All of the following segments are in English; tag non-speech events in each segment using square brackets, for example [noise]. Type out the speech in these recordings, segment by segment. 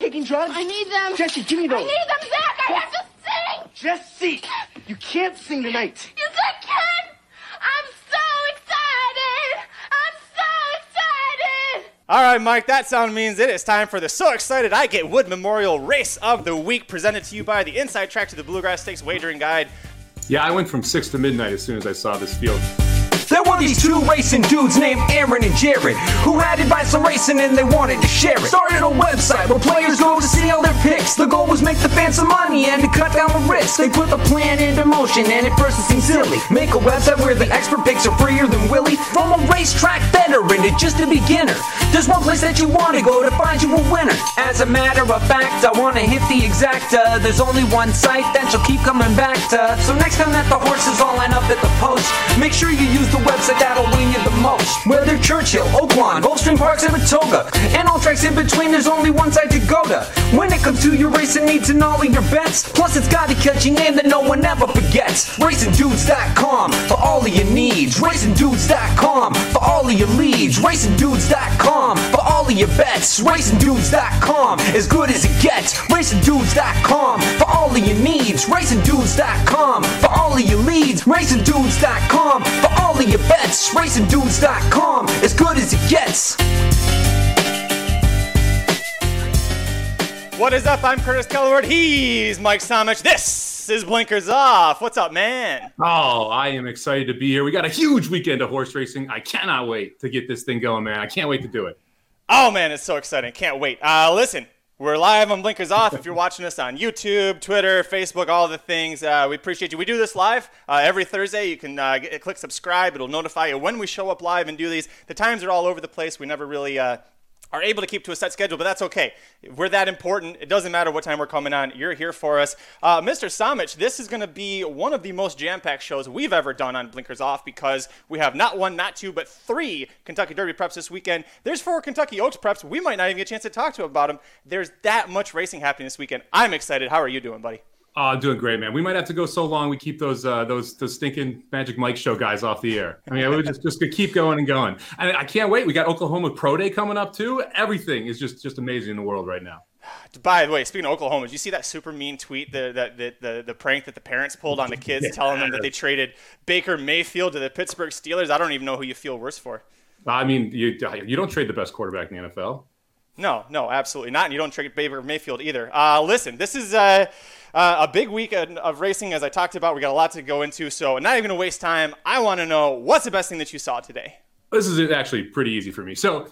Taking drugs? I need them. Jesse, give me those. I need them, Zach. I have to sing. Jesse, you can't sing tonight. Yes, I can. I'm so excited. I'm so excited. All right, Mike, that sound means it is time for the So Excited I Get Wood Memorial Race of the Week, presented to you by the Inside Track to the Bluegrass Stakes Wagering Guide. Yeah, I went from six to midnight as soon as I saw this field. There were these two racing dudes named Aaron and Jared who had advice on racing and they wanted to share it. Started a website where players go to see all their picks. The goal was make the fans some money and to cut down the risk. They put the plan into motion and at first it seemed silly. Make a website where the expert picks are freer than Willie. From a racetrack veteran to just a beginner. There's one place that you want to go to find you a winner. As a matter of fact, I want to hit the exacta. There's only one site that you'll keep coming back to. So next time that the horses all line up at the post, make sure you use the website that'll win you the most. Whether Churchill, Oaklawn, Gulfstream Park, Saratoga, and all tracks in between, there's only one site to go to. When it comes to your racing needs and all of your bets, plus it's got a catchy name that no one ever forgets. RacingDudes.com for all of your needs. RacingDudes.com for all of your leads. RacingDudes.com for all of your bets. RacingDudes.com as good as it gets. RacingDudes.com for all of your needs. RacingDudes.com for all of your leads. RacingDudes.com for all of your bets. RacingDudes.com as good as it gets. What is up? I'm Curtis Kellaward. He's Mike Samich. This is Blinkers Off. What's up, man? Oh, I am excited to be here. We got a huge weekend of horse racing. I cannot wait to get this thing going, man. I can't wait to do it. Oh, man, it's so exciting. Can't wait. Uh, listen, we're live on Blinkers Off. If you're watching us on YouTube, Twitter, Facebook, all the things, uh, we appreciate you. We do this live uh, every Thursday. You can uh, get, click subscribe. It'll notify you when we show up live and do these. The times are all over the place. We never really uh, are able to keep to a set schedule, but that's okay. We're that important. It doesn't matter what time we're coming on. You're here for us. Uh, Mr. Samich, this is going to be one of the most jam-packed shows we've ever done on Blinkers Off because we have not one, not two, but three Kentucky Derby preps this weekend. There's four Kentucky Oaks preps. We might not even get a chance to talk to about them. There's that much racing happening this weekend. I'm excited. How are you doing, buddy? Oh, doing great, man. We might have to go so long we keep those uh, those those stinking Magic Mike show guys off the air. I mean, we just just keep going and going. And I can't wait. We got Oklahoma Pro Day coming up too. Everything is just just amazing in the world right now. By the way, speaking of Oklahoma, did you see that super mean tweet, the the, the, the, the prank that the parents pulled on the kids, telling them that they traded Baker Mayfield to the Pittsburgh Steelers? I don't even know who you feel worse for. I mean, you you don't trade the best quarterback in the NFL. No, no, absolutely not. And you don't trade Baker Mayfield either. Uh, listen, this is uh, uh, a big week of, racing, as I talked about. We got a lot to go into, so not even going to waste time. I want to know what's the best thing that you saw today. This is actually pretty easy for me. So,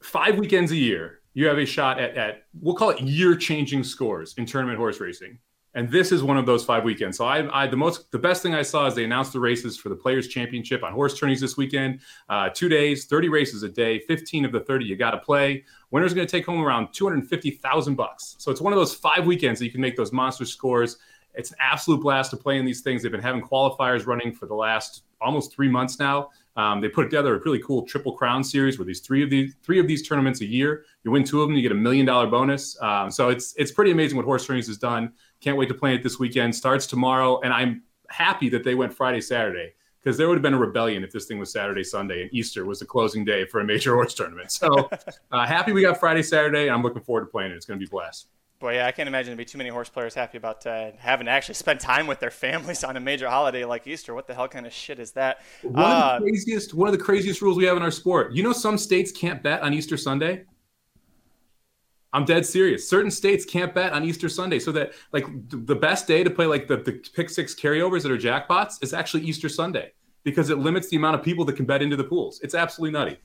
five weekends a year, you have a shot at, at we'll call it year-changing scores in tournament horse racing. And this is one of those five weekends. So I, I, the most, the best thing I saw is they announced the races for the Players Championship on horse tourneys this weekend. Uh, two days, 30 races a day, 15 of the 30 you got to play. Winner's going to take home around 250,000 bucks. So it's one of those five weekends that you can make those monster scores. It's an absolute blast to play in these things. They've been having qualifiers running for the last almost three months now. Um, they put together a really cool triple crown series where these three of these three of these tournaments a year. You win two of them, you get a million dollar bonus. Um, so it's it's pretty amazing what horse tourneys has done. Can't wait to play it this weekend. Starts tomorrow, and I'm happy that they went Friday Saturday because there would have been a rebellion if this thing was Saturday Sunday and Easter was the closing day for a major [laughs] horse tournament. So uh, happy we got Friday Saturday. I'm looking forward to playing it. It's going to be blast. Boy, yeah, I can't imagine there'd be too many horse players happy about uh, having to actually spend time with their families on a major holiday like Easter. What the hell kind of shit is that? One uh, of the craziest, one of the craziest rules we have in our sport. You know, some states can't bet on Easter Sunday. I'm dead serious. Certain states can't bet on Easter Sunday, so that like the best day to play like the, the pick six carryovers that are jackpots is actually Easter Sunday because it limits the amount of people that can bet into the pools. It's absolutely nutty.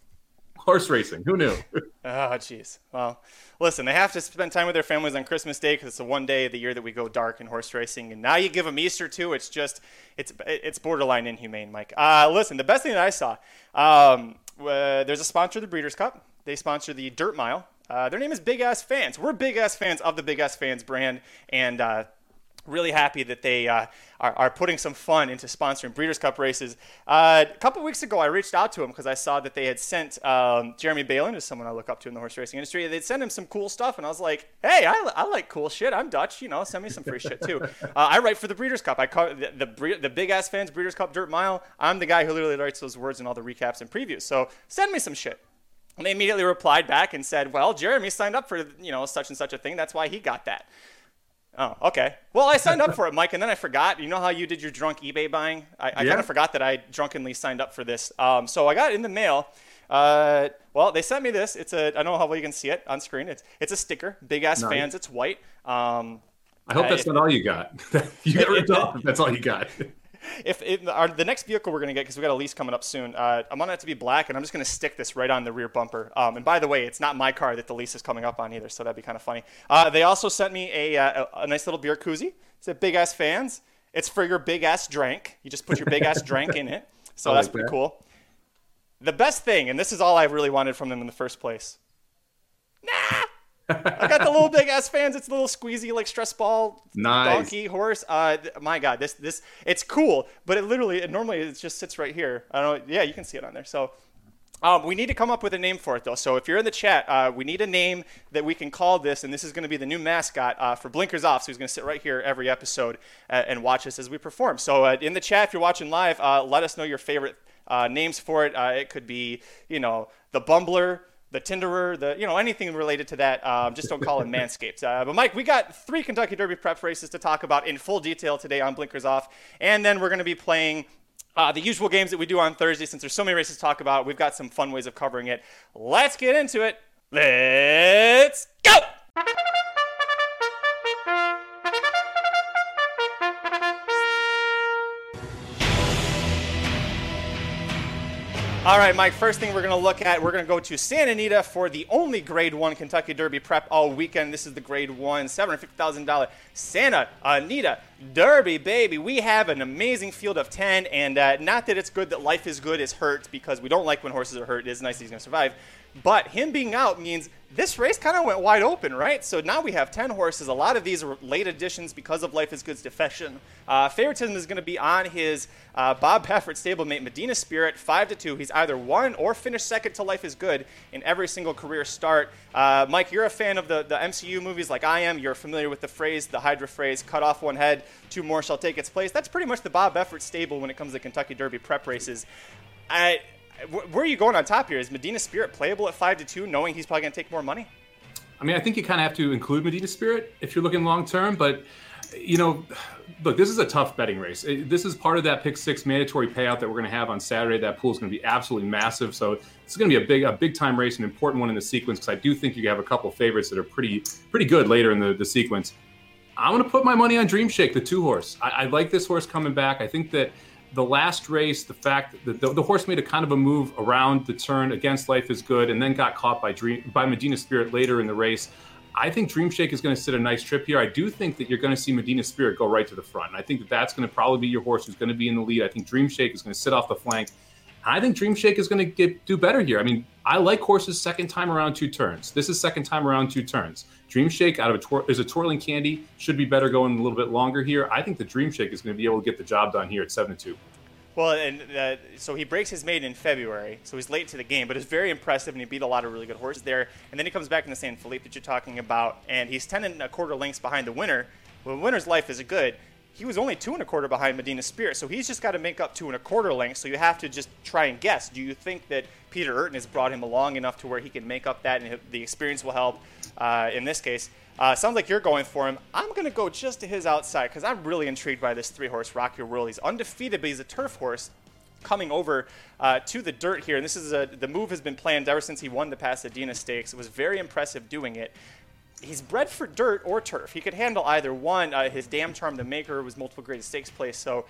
Horse racing, who knew? oh, [laughs] jeez. Well, listen, they have to spend time with their families on Christmas Day because it's the one day of the year that we go dark in horse racing. And now you give them Easter too. It's just, it's it's borderline inhumane, Mike. Uh, listen, the best thing that I saw, um, uh, there's a sponsor of the Breeders' Cup. They sponsor the Dirt Mile. Uh, their name is Big Ass Fans. We're Big Ass Fans of the Big Ass Fans brand, and uh, really happy that they uh, are, are, putting some fun into sponsoring Breeders' Cup races. Uh, a couple weeks ago, I reached out to them because I saw that they had sent um, Jeremy Balan, who's someone I look up to in the horse racing industry, they'd sent him some cool stuff, and I was like, hey, I, I like cool shit. I'm Dutch, you know, send me some free shit too. [laughs] Uh, I write for the Breeders' Cup. I call the, the, the Big Ass Fans Breeders' Cup Dirt Mile. I'm the guy who literally writes those words and all the recaps and previews. So send me some shit. And they immediately replied back and said, "Well, Jeremy signed up for you know such and such a thing. That's why he got that." Oh, okay. Well, I signed up for it, Mike, and then I forgot. You know how you did your drunk eBay buying? I, I Yeah. kind of forgot that I drunkenly signed up for this. Um, so I got it in the mail. Uh, well, they sent me this. It's a. I don't know how well you can see it on screen. It's it's a sticker. Big ass Nice. fans. It's white. Um, I hope that's not all you got. [laughs] you got ripped [laughs] off. If that's all you got. If it, our, the next vehicle we're going to get because we got a lease coming up soon uh, i'm going to have to be black and i'm just going to stick this right on the rear bumper. Um, and by the way it's not my car that the lease is coming up on either so that'd be kind of funny. Uh, they also sent me a, uh, a, a nice little beer koozie. It's a big ass fans. It's for your big ass drink. You just put your big ass drink in it. [laughs] So I that's pretty that. cool. The best thing and this is all i really wanted from them in the first place. Nah I got the little big ass fans. It's a little squeezy like stress ball Nice. donkey horse. Uh, th- my God, this this it's cool, but it literally it normally it just sits right here. I don't know. Yeah, you can see it on there. So. Um, we need to come up with a name for it though. So if you're in the chat, uh, we need a name that we can call this, and this is going to be the new mascot uh, for Blinkers Off. So he's going to sit right here every episode uh, and watch us as we perform. So uh, in the chat, if you're watching live, uh, let us know your favorite uh, names for it. Uh, it could be, you know, the Bumbler, the Tinderer, the you know anything related to that. Um, just don't call it [laughs] Manscaped. Uh, but Mike, we got three Kentucky Derby prep races to talk about in full detail today on Blinkers Off, and then we're going to be playing. Uh, the usual games that we do on Thursday, since there's so many races to talk about, we've got some fun ways of covering it. Let's get into it. Let's go! All right, Mike, first thing we're going to look at, we're going to go to Santa Anita for the only Grade 1 Kentucky Derby prep all weekend. This is the Grade 1 $750,000 Santa Anita Derby, baby. We have an amazing field of 10, and uh, not that it's good that Life is Good is hurt because we don't like when horses are hurt. It is nice that he's going to survive. But him being out means this race kind of went wide open, right? So now we have 10 horses. A lot of these are late additions because of Life is Good's defection. Uh, favoritism is going to be on his uh, Bob Baffert stablemate, Medina Spirit, 5 to 2. He's either won or finished second to Life is Good in every single career start. Uh, Mike, you're a fan of the, the MCU movies like I am. You're familiar with the phrase, the Hydra phrase, cut off one head, two more shall take its place. That's pretty much the Bob Baffert stable when it comes to Kentucky Derby prep races. I, where are you going on top here? Is Medina Spirit playable at 5 to 2, knowing he's probably going to take more money? I mean, I think you kind of have to include Medina Spirit if you're looking long term, but you know, look, this is a tough betting race. This is part of that pick six mandatory payout that we're going to have on Saturday. That pool is going to be absolutely massive. So it's going to be a big, a big time race, an important one in the sequence because I do think you have a couple favorites that are pretty, pretty good later in the, the sequence. I'm going to put my money on Dream Shake, the two horse. I, I like this horse coming back. I think that the last race, the fact that the, the horse made a kind of a move around the turn against Life is Good and then got caught by Dream by Medina Spirit later in the race. I think Dream Shake is going to sit a nice trip here. I do think that you're going to see Medina Spirit go right to the front. And I think that that's going to probably be your horse who's going to be in the lead. I think Dream Shake is going to sit off the flank. I think Dream Shake is going to get do better here. I mean, I like horses second time around two turns. This is second time around two turns. Dream Shake out of a twir- is a twirling candy should be better going a little bit longer here. I think the Dream Shake is going to be able to get the job done here at seven to two. Well, and uh, so he breaks his maiden in February, so he's late to the game, but it's very impressive, and he beat a lot of really good horses there. And then he comes back in the San Felipe that you're talking about, and he's 10 and a quarter lengths behind the winner. Well, the winner's life is good. He was only two and a quarter behind Medina Spirit, so he's just got to make up two and a quarter lengths. So you have to just try and guess. Do you think that Peter Eurton has brought him along enough to where he can make up that, and the experience will help uh, in this case? Uh, sounds like you're going for him. I'm going to go just to his outside because I'm really intrigued by this three horse Rock Your World. He's undefeated, but he's a turf horse coming over uh, to the dirt here. And this is a, the move has been planned ever since he won the Pasadena Stakes. It was very impressive doing it. He's bred for dirt or turf. He could handle either one. Uh, his Dam Charm, the maker, was multiple graded stakes place. So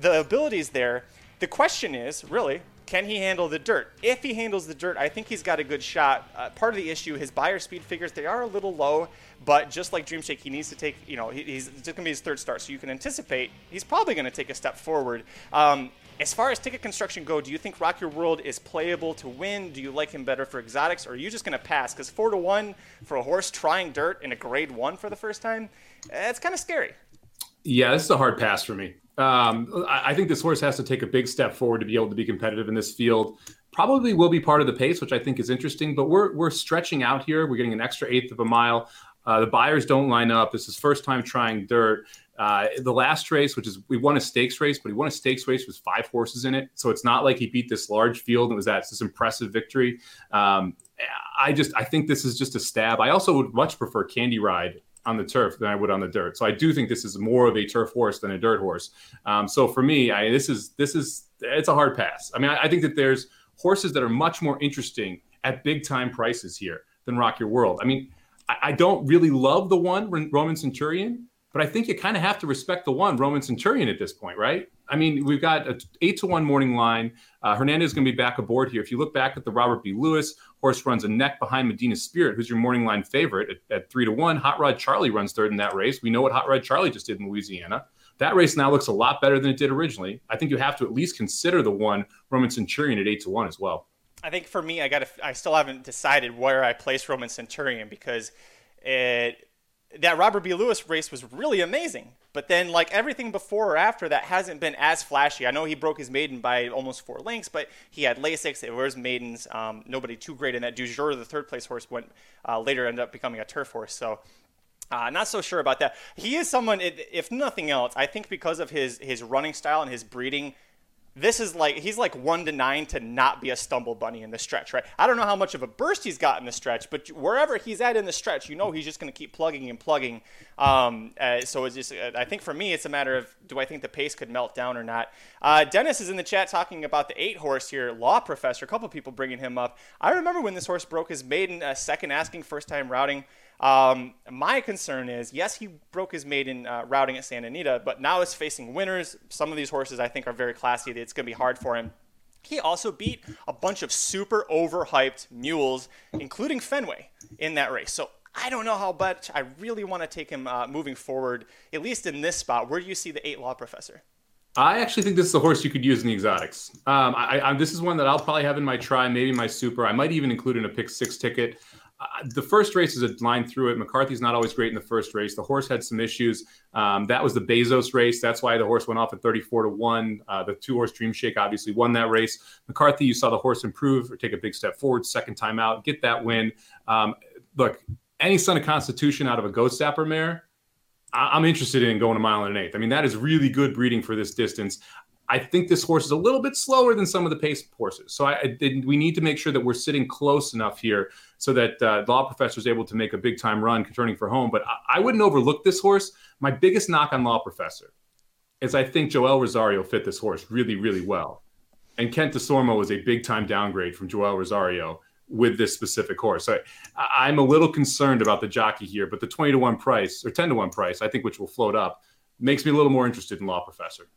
the ability's there. The question is, really, can he handle the dirt? If he handles the dirt, I think he's got a good shot. Uh, part of the issue, his Beyer speed figures, they are a little low, but just like Dreamshake, he needs to take, you know, he, he's it's going to be his third start, so you can anticipate he's probably going to take a step forward. Um, as far as ticket construction go, do you think Rock Your World is playable to win? Do you like him better for exotics, or are you just going to pass? Because four to one for a horse trying dirt in a grade one for the first time, eh, it's kind of scary. Yeah, this is a hard pass for me. Um, I, I think this horse has to take a big step forward to be able to be competitive in this field. Probably will be part of the pace, which I think is interesting. But we're we're stretching out here. We're getting an extra eighth of a mile. Uh, the Beyers don't line up. This is first time trying dirt. Uh, the last race, which is we won a stakes race, but he won a stakes race with five horses in it, so it's not like he beat this large field and it was that this impressive victory. Um, I just I think this is just a stab. I also would much prefer Candy Ride on the turf than I would on the dirt. So I do think this is more of a turf horse than a dirt horse. Um, so for me, I, this is this is it's a hard pass. I mean, I, I, think that there's horses that are much more interesting at big time prices here than Rock Your World. I mean, I, I don't really love the one Roman Centurion, but I think you kind of have to respect the one Roman Centurion at this point, right? I mean, we've got an eight to one morning line. Uh, Hernandez is going to be back aboard here. If you look back at the Robert B. Lewis horse, runs a neck behind Medina Spirit, who's your morning line favorite at, at three to one. Hot Rod Charlie runs third in that race. We know what Hot Rod Charlie just did in Louisiana. That race now looks a lot better than it did originally. I think you have to at least consider the one Roman Centurion at eight to one as well. I think for me, I got. I still haven't decided where I place Roman Centurion because it that Robert B. Lewis race was really amazing. But then, like everything before or after that, hasn't been as flashy. I know he broke his maiden by almost four lengths, but he had Lasix. It was maidens. Um, nobody too great in that. Du Jour, the third place horse, went uh, later ended up becoming a turf horse. So. Uh, not so sure about that. He is someone, if nothing else, I think because of his his running style and his breeding, this is like he's like one to nine to not be a stumble bunny in the stretch, right? I don't know how much of a burst he's got in the stretch, but wherever he's at in the stretch, you know he's just going to keep plugging and plugging. Um, uh, so it's just, uh, I think for me, it's a matter of do I think the pace could melt down or not. Uh, Dennis is in the chat talking about the eight horse here, Law Professor. A couple people bringing him up. I remember when this horse broke his maiden, uh, second asking, first time routing. Um, my concern is, yes, he broke his maiden uh, routing at Santa Anita, but now is facing winners. Some of these horses I think are very classy. It's going to be hard for him. He also beat a bunch of super overhyped mules, including Fenway, in that race. So I don't know how much I really want to take him uh, moving forward, at least in this spot. Where do you see the eight law professor? I actually think this is a horse you could use in the exotics. Um, I, I, this is one that I'll probably have in my try, maybe my super. I might even include in a pick six ticket. The first race is a line through it. McCarthy's not always great in the first race. The horse had some issues. Um, that was the Bezos race. That's why the horse went off at 34 to 1. Uh, the two horse Dream Shake obviously won that race. McCarthy, you saw the horse improve or take a big step forward, second time out, get that win. Um, look, any son of Constitution out of a Ghost Zapper mare, I- I'm interested in going a mile and an eighth. I mean, that is really good breeding for this distance. I think this horse is a little bit slower than some of the pace horses. So I, I, we need to make sure that we're sitting close enough here so that uh, the law professor is able to make a big time run turning for home. But I, I, wouldn't overlook this horse. My biggest knock on law professor is I think Joel Rosario fit this horse really, really well. And Kent Desormeaux was a big time downgrade from Joel Rosario with this specific horse. So I, I'm a little concerned about the jockey here, but the 20 to 1 price or 10 to 1 price, I think, which will float up, makes me a little more interested in law professor.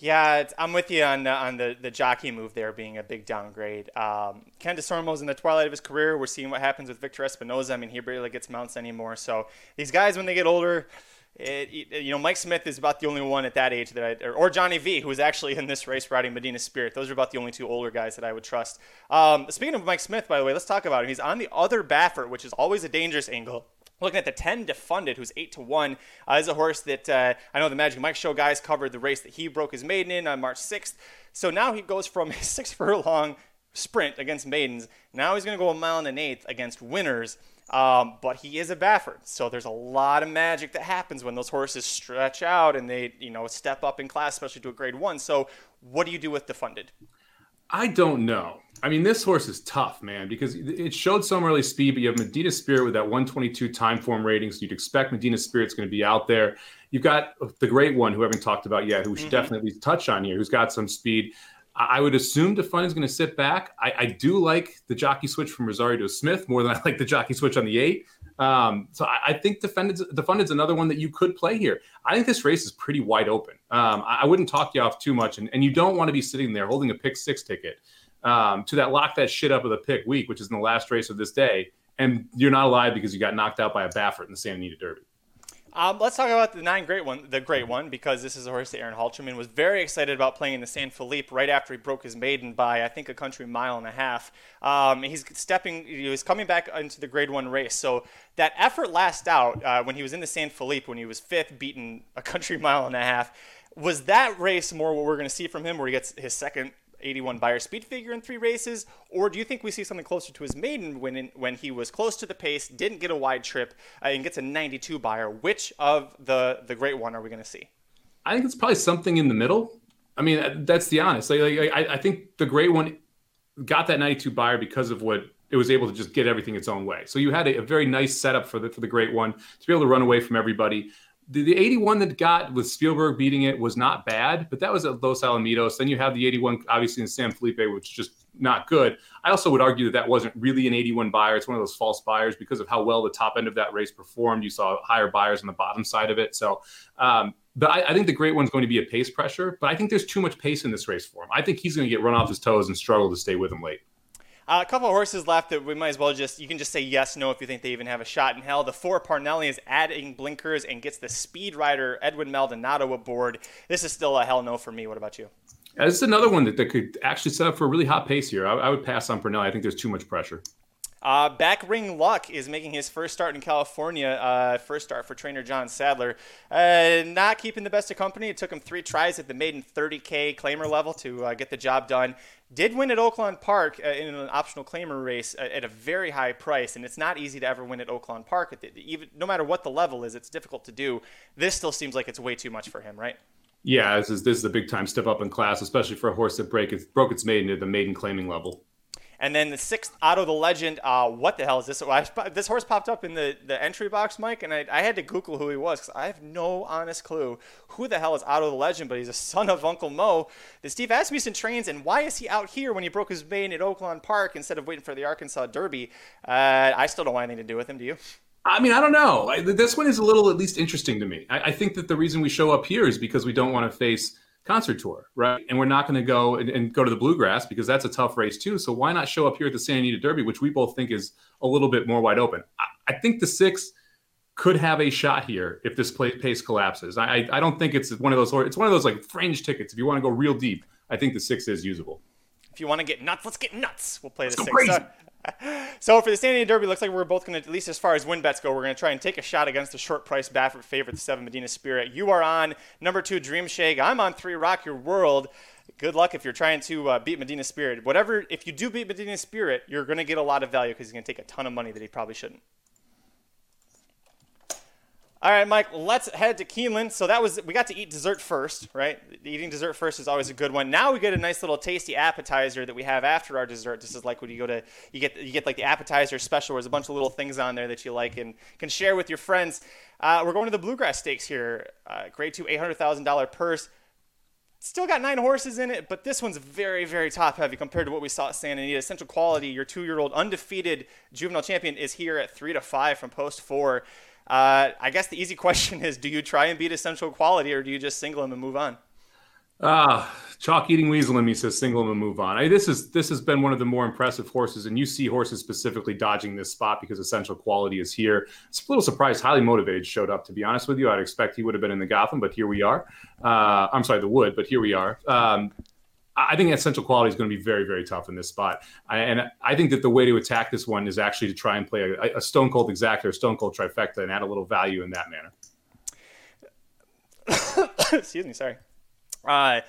Yeah, I'm with you on on the, the jockey move there being a big downgrade. Um, Ken Desormeaux's in the twilight of his career. We're seeing what happens with Victor Espinoza. I mean, he barely gets mounts anymore. So these guys, when they get older, it, you know, Mike Smith is about the only one at that age that I, or, or, Johnny V, who was actually in this race riding Medina Spirit. Those are about the only two older guys that I would trust. Um, speaking of Mike Smith, by the way, let's talk about him. He's on the other Baffert, which is always a dangerous angle. Looking at the 10 Defunded, who's 8 to 1, uh, is a horse that uh, I know the Magic Mike Show guys covered the race that he broke his maiden in on March 6th. So now he goes from [laughs] a six furlong sprint against maidens. Now he's going to go a mile and an eighth against winners. Um, but he is a Baffert, so there's a lot of magic that happens when those horses stretch out and they, you know, step up in class, especially to a grade one. So, what do you do with Defunded? I don't know. I mean, this horse is tough, man, because it showed some early speed, but you have Medina Spirit with that 122 time form rating, so you'd expect Medina Spirit's going to be out there. You've got the great one, who haven't talked about yet, who we should mm-hmm. definitely touch on here, who's got some speed. I would assume Defun is going to sit back. I, I, do like the jockey switch from Rosario to Smith more than I like the jockey switch on the eight. Um, so I, I think Defended's, Defunded's another one that you could play here. I think this race is pretty wide open. Um, I, I, wouldn't talk you off too much, and, and you don't want to be sitting there holding a pick six ticket um, to that lock that shit up of the pick week, which is in the last race of this day, and you're not alive because you got knocked out by a Baffert in the Santa Anita Derby. Um, let's talk about the nine great one, the great one, because this is a horse that Aaron Halterman was very excited about playing in the San Felipe right after he broke his maiden by I think a country mile and a half. Um, he's stepping, he was coming back into the Grade One race. So that effort last out uh, when he was in the San Felipe, when he was fifth, beaten a country [laughs] mile and a half, was that race more what we're going to see from him, where he gets his second 81 Beyer speed figure in three races, or do you think we see something closer to his maiden when in, when he was close to the pace, didn't get a wide trip, uh, and gets a 92 Beyer? Which of the the great one are we going to see? I think it's probably something in the middle. I mean, that's the honest. Like, like I, I think the great one got that 92 Beyer because of what it was able to just get everything its own way. So you had a, a, very nice setup for the for the great one to be able to run away from everybody. The, the 81 that got with Spielberg beating it was not bad, but that was at Los Alamitos. Then you have the 81, obviously in San Felipe, which is just not good. I also would argue that that wasn't really an 81 Beyer. It's one of those false Beyers because of how well the top end of that race performed. You saw higher Beyers on the bottom side of it. So, um, but I, I, think the great one's going to be a pace pressure. But I think there's too much pace in this race for him. I think he's going to get run off his toes and struggle to stay with him late. Uh, a couple of horses left that we might as well just, you can just say yes, no if you think they even have a shot in hell. The four Parnelli is adding blinkers and gets the speed rider Edwin Maldonado aboard. This is still a hell no for me. What about you? This is another one that, that could actually set up for a really hot pace here. I, I would pass on Parnelli. I think there's too much pressure. Uh, back ring luck is making his first start in California. Uh, first start for trainer John Sadler. Uh, not keeping the best of company. It took him three tries at the maiden 30k claimer level to uh, get the job done. Did win at Oaklawn Park uh, in an optional claimer race uh, at a very high price, and it's not easy to ever win at Oaklawn Park. Even no matter what the level is, it's difficult to do. This still seems like it's way too much for him, right? Yeah, this is this is a big time step up in class, especially for a horse that break broke its maiden at the maiden claiming level. And then the sixth Otto the Legend. Uh, what the hell is this? this horse popped up in the, the entry box, Mike, and I, I had to Google who he was because I have no honest clue who the hell is Otto the Legend, but he's a son of Uncle Mo that Steve Asmussen trains. And why is he out here when he broke his mane at Oaklawn Park instead of waiting for the Arkansas Derby? Uh, I still don't want anything to do with him. Do you? I mean, I don't know. This one is a little at least interesting to me. I, I think that the reason we show up here is because we don't want to face concert tour, right? And we're not going to go and, and, go to the bluegrass because that's a tough race too. So why not show up here at the Santa Anita Derby, which we both think is a little bit more wide open? I, I think the six could have a shot here if this pace collapses. I, I don't think it's one of those. It's one of those like fringe tickets. If you want to go real deep, I think the six is usable. If you want to get nuts, let's get nuts. We'll play let's the six. Crazy. Uh, [laughs] So, for the Santa Anita Derby, looks like we're both going to, at least as far as win bets go, we're going to try and take a shot against the short price Baffert favorite, the seven Medina Spirit. You are on number two Dream Shake. I'm on three Rock Your World. Good luck if you're trying to uh, beat Medina Spirit. Whatever, if you do beat Medina Spirit, you're going to get a lot of value because he's going to take a ton of money that he probably shouldn't. All right, Mike, let's head to Keeneland. So that was we got to eat dessert first, right? Eating dessert first is always a good one. Now we get a nice little tasty appetizer that we have after our dessert. This is like when you go to you get you get like the appetizer special. Where there's a bunch of little things on there that you like and can share with your friends. Uh, we're going to the Bluegrass Stakes here. Uh, grade two, eight hundred thousand dollar purse. Still got nine horses in it, but this one's very, very top heavy compared to what we saw at Santa Anita. Essential Quality, your two year old undefeated juvenile champion, is here at three to five from post four. Uh, I guess the easy [laughs] question is do you try and beat essential quality or do you just single him and move on? Ah, chalk eating weasel in me says single him and move on. I, this is this has been one of the more impressive horses, and you see horses specifically dodging this spot because essential quality is here. It's a little surprised highly motivated showed up. To be honest with you, I'd expect he would have been in the Gotham, but here we are. Uh, I'm sorry, the Wood, but here we are. Um, I think essential quality is going to be very, very tough in this spot. I, and I think that the way to attack this one is actually to try and play a, a stone cold exact or stone cold trifecta and add a little value in that manner. [coughs] Excuse me, sorry. Uh,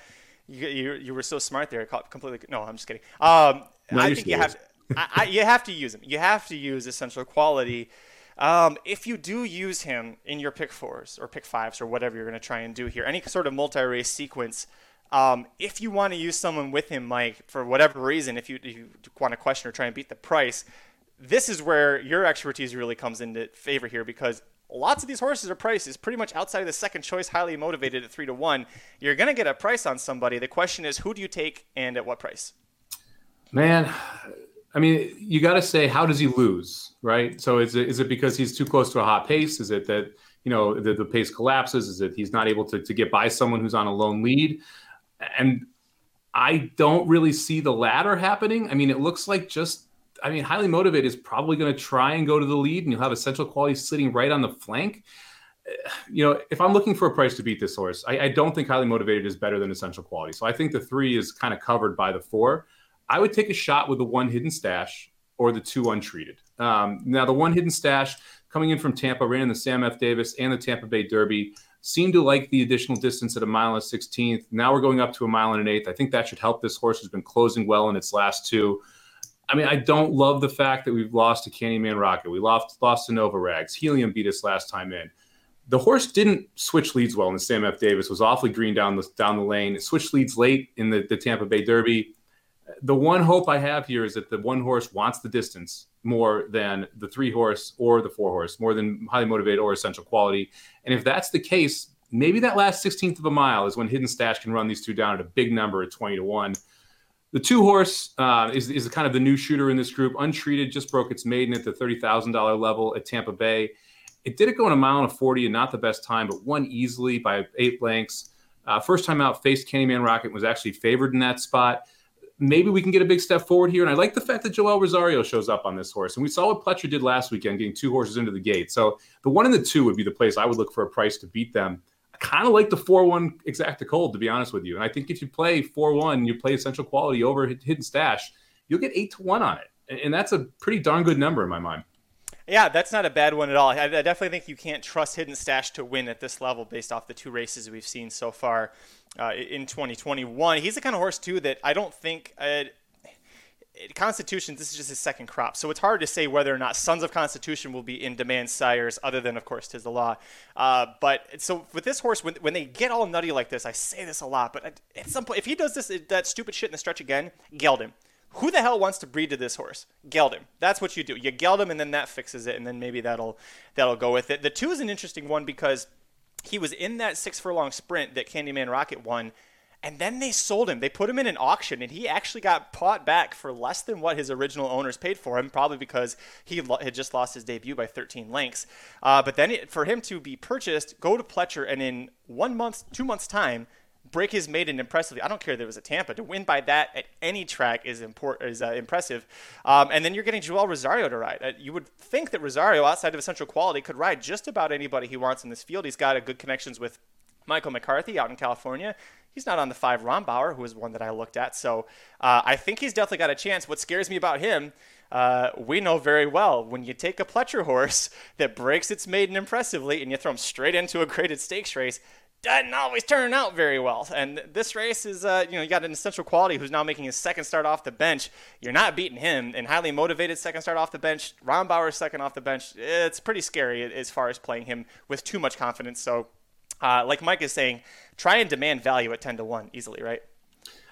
you, you, you were so smart there. Completely. No, I'm just kidding. Um, no, I think you have, I, I, you have to use him. You have to use essential quality. Um, if you do use him in your pick fours or pick fives or whatever you're going to try and do here, any sort of multi race sequence, um, if you want to use someone with him, Mike, for whatever reason, if you, if you want to question or try and beat the price, this is where your expertise really comes into favor here because lots of these horses are prices pretty much outside of the second choice, highly motivated at three to one. You're going to get a price on somebody. The question is, who do you take and at what price? Man, I mean, you got to say, how does he lose, right? So is it, is it because he's too close to a hot pace? Is it that you know the, the pace collapses? Is it he's not able to, to get by someone who's on a lone lead? And I don't really see the latter happening. I mean, it looks like just, I mean, highly motivated is probably going to try and go to the lead, and you'll have essential quality sitting right on the flank. [sighs] You know, if I'm looking for a price to beat this horse, I, I don't think highly motivated is better than essential quality. So I think the three is kind of covered by the four. I would take a shot with the one hidden stash or the two untreated. Um, now, the one hidden stash coming in from Tampa, ran in the Sam F. Davis and the Tampa Bay Derby. Seemed to like the additional distance at a mile and a 16th. Now we're going up to a mile and an eighth. I think that should help this horse who's been closing well in its last two. I mean, I don't love the fact that we've lost to Candyman Rocket. We lost lost to Nova Rags. Helium beat us last time in. The horse didn't switch leads well, and Sam F. Davis was awfully green down the down the lane. It switched leads late in the, the Tampa Bay Derby. The one hope I have here is that the one horse wants the distance more than the three horse or the four horse, more than highly motivated or essential quality. And if that's the case, maybe that last 16th of a mile is when Hidden Stash can run these two down at a big number at 20 to 1. The two horse uh, is, is kind of the new shooter in this group. Untreated just broke its maiden at the $30,000 level at Tampa Bay. It did it go in a mile and a 40 and not the best time, but won easily by eight lengths. Uh, first time out, faced Candyman Rocket, was actually favored in that spot maybe we can get a big step forward here. And I like the fact that Joel Rosario shows up on this horse. And we saw what Pletcher did last weekend, getting two horses into the gate. So the one and the two would be the place I would look for a price to beat them. I kind of like the 4 1 exacta cold, to be honest with you. And I think if you play 4 1, you play essential quality over hidden stash, you'll get 8 to 1 on it. And that's a pretty darn good number in my mind. Yeah, that's not a bad one at all. I, definitely think you can't trust Hidden Stash to win at this level based off the two races we've seen so far uh, in 2021. He's the kind of horse too that I don't think. Uh, Constitution, this is just his second crop, so it's hard to say whether or not Sons of Constitution will be in demand sires, other than, of course, Tiz the Law. Uh, but so with this horse, when, when they get all nutty like this, I say this a lot, but at some point, if he does this that stupid shit in the stretch again, geld him. Who the hell wants to breed to this horse? Geld him. That's what you do. You geld him, and then that fixes it, and then maybe that'll that'll go with it. The two is an interesting one because he was in that six furlong sprint that Candyman Rocket won, and then they sold him. They put him in an auction, and he actually got bought back for less than what his original owners paid for him, probably because he had just lost his debut by 13 lengths. Uh, but then it, for him to be purchased, go to Pletcher, and in one month, two months' time, break his maiden impressively. I don't care that it was a Tampa. To win by that at any track is import, is uh, impressive. Um, and then you're getting Joel Rosario to ride. Uh, you would think that Rosario, outside of essential quality, could ride just about anybody he wants in this field. He's got a good connections with Michael McCarthy out in California. He's not on the five Rombauer, who is one that I looked at. So uh, I think he's definitely got a chance. What scares me about him, uh, we know very well when you take a Pletcher horse [laughs] that breaks its maiden impressively and you throw him straight into a graded stakes race, doesn't always turn out very well. And this race is, uh, you know, you got an essential quality who's now making his second start off the bench. You're not beating him. And highly motivated second start off the bench. Rombauer's second off the bench. It's pretty scary as far as playing him with too much confidence. So, uh, like Mike is saying, try and demand value at 10 to 1 easily, right?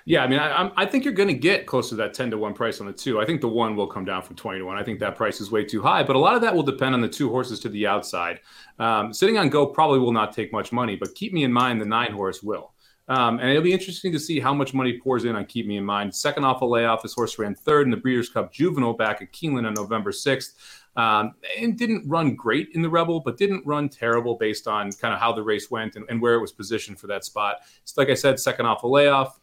Yeah, I mean, I, I think you're going to get close to that 10 to 1 price on the two. I think the one will come down from 20 to 1. I think that price is way too high, but a lot of that will depend on the two horses to the outside. Um, sitting on go probably will not take much money, but keep me in mind the nine horse will. Um, and it'll be interesting to see how much money pours in on Keep Me in Mind. Second off a layoff, this horse ran third in the Breeders' Cup Juvenile back at Keeneland on November 6th. Um, and didn't run great in the Rebel, but didn't run terrible based on kind of how the race went and, and where it was positioned for that spot. It's like I said, second off a layoff.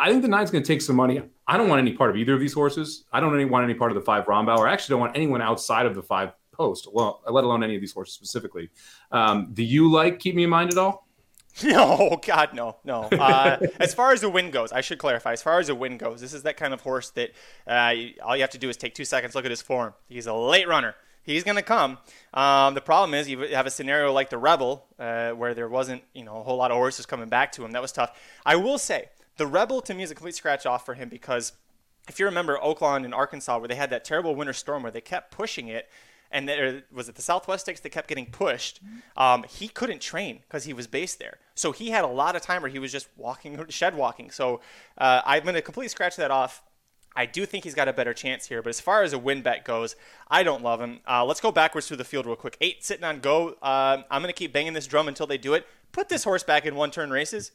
I think the nine's going to take some money. I don't want any part of either of these horses. I don't want any part of the five Rombauer. I actually don't want anyone outside of the five post, well, let alone any of these horses specifically. Um, do you like Keep Me in Mind at all? [laughs] No, God, no, no. Uh, as far as the win goes, I should clarify. As far as the win goes, this is that kind of horse that uh, all you have to do is take two seconds, look at his form. He's a late runner. He's going to come. Um, the problem is you have a scenario like the Rebel, uh, where there wasn't, you know, a whole lot of horses coming back to him. That was tough. I will say the Rebel to me is a complete scratch off for him because if you remember Oaklawn and Arkansas, where they had that terrible winter storm where they kept pushing it, and there was it the Southwest Stakes that kept getting pushed. Um, he couldn't train because he was based there, so he had a lot of time where he was just walking, shed walking. So uh, I'm going to completely scratch that off. I do think he's got a better chance here, but as far as a win bet goes, I don't love him. Uh, let's go backwards through the field real quick. Eight sitting on go. Uh, I'm going to keep banging this drum until they do it. Put this horse back in one turn races.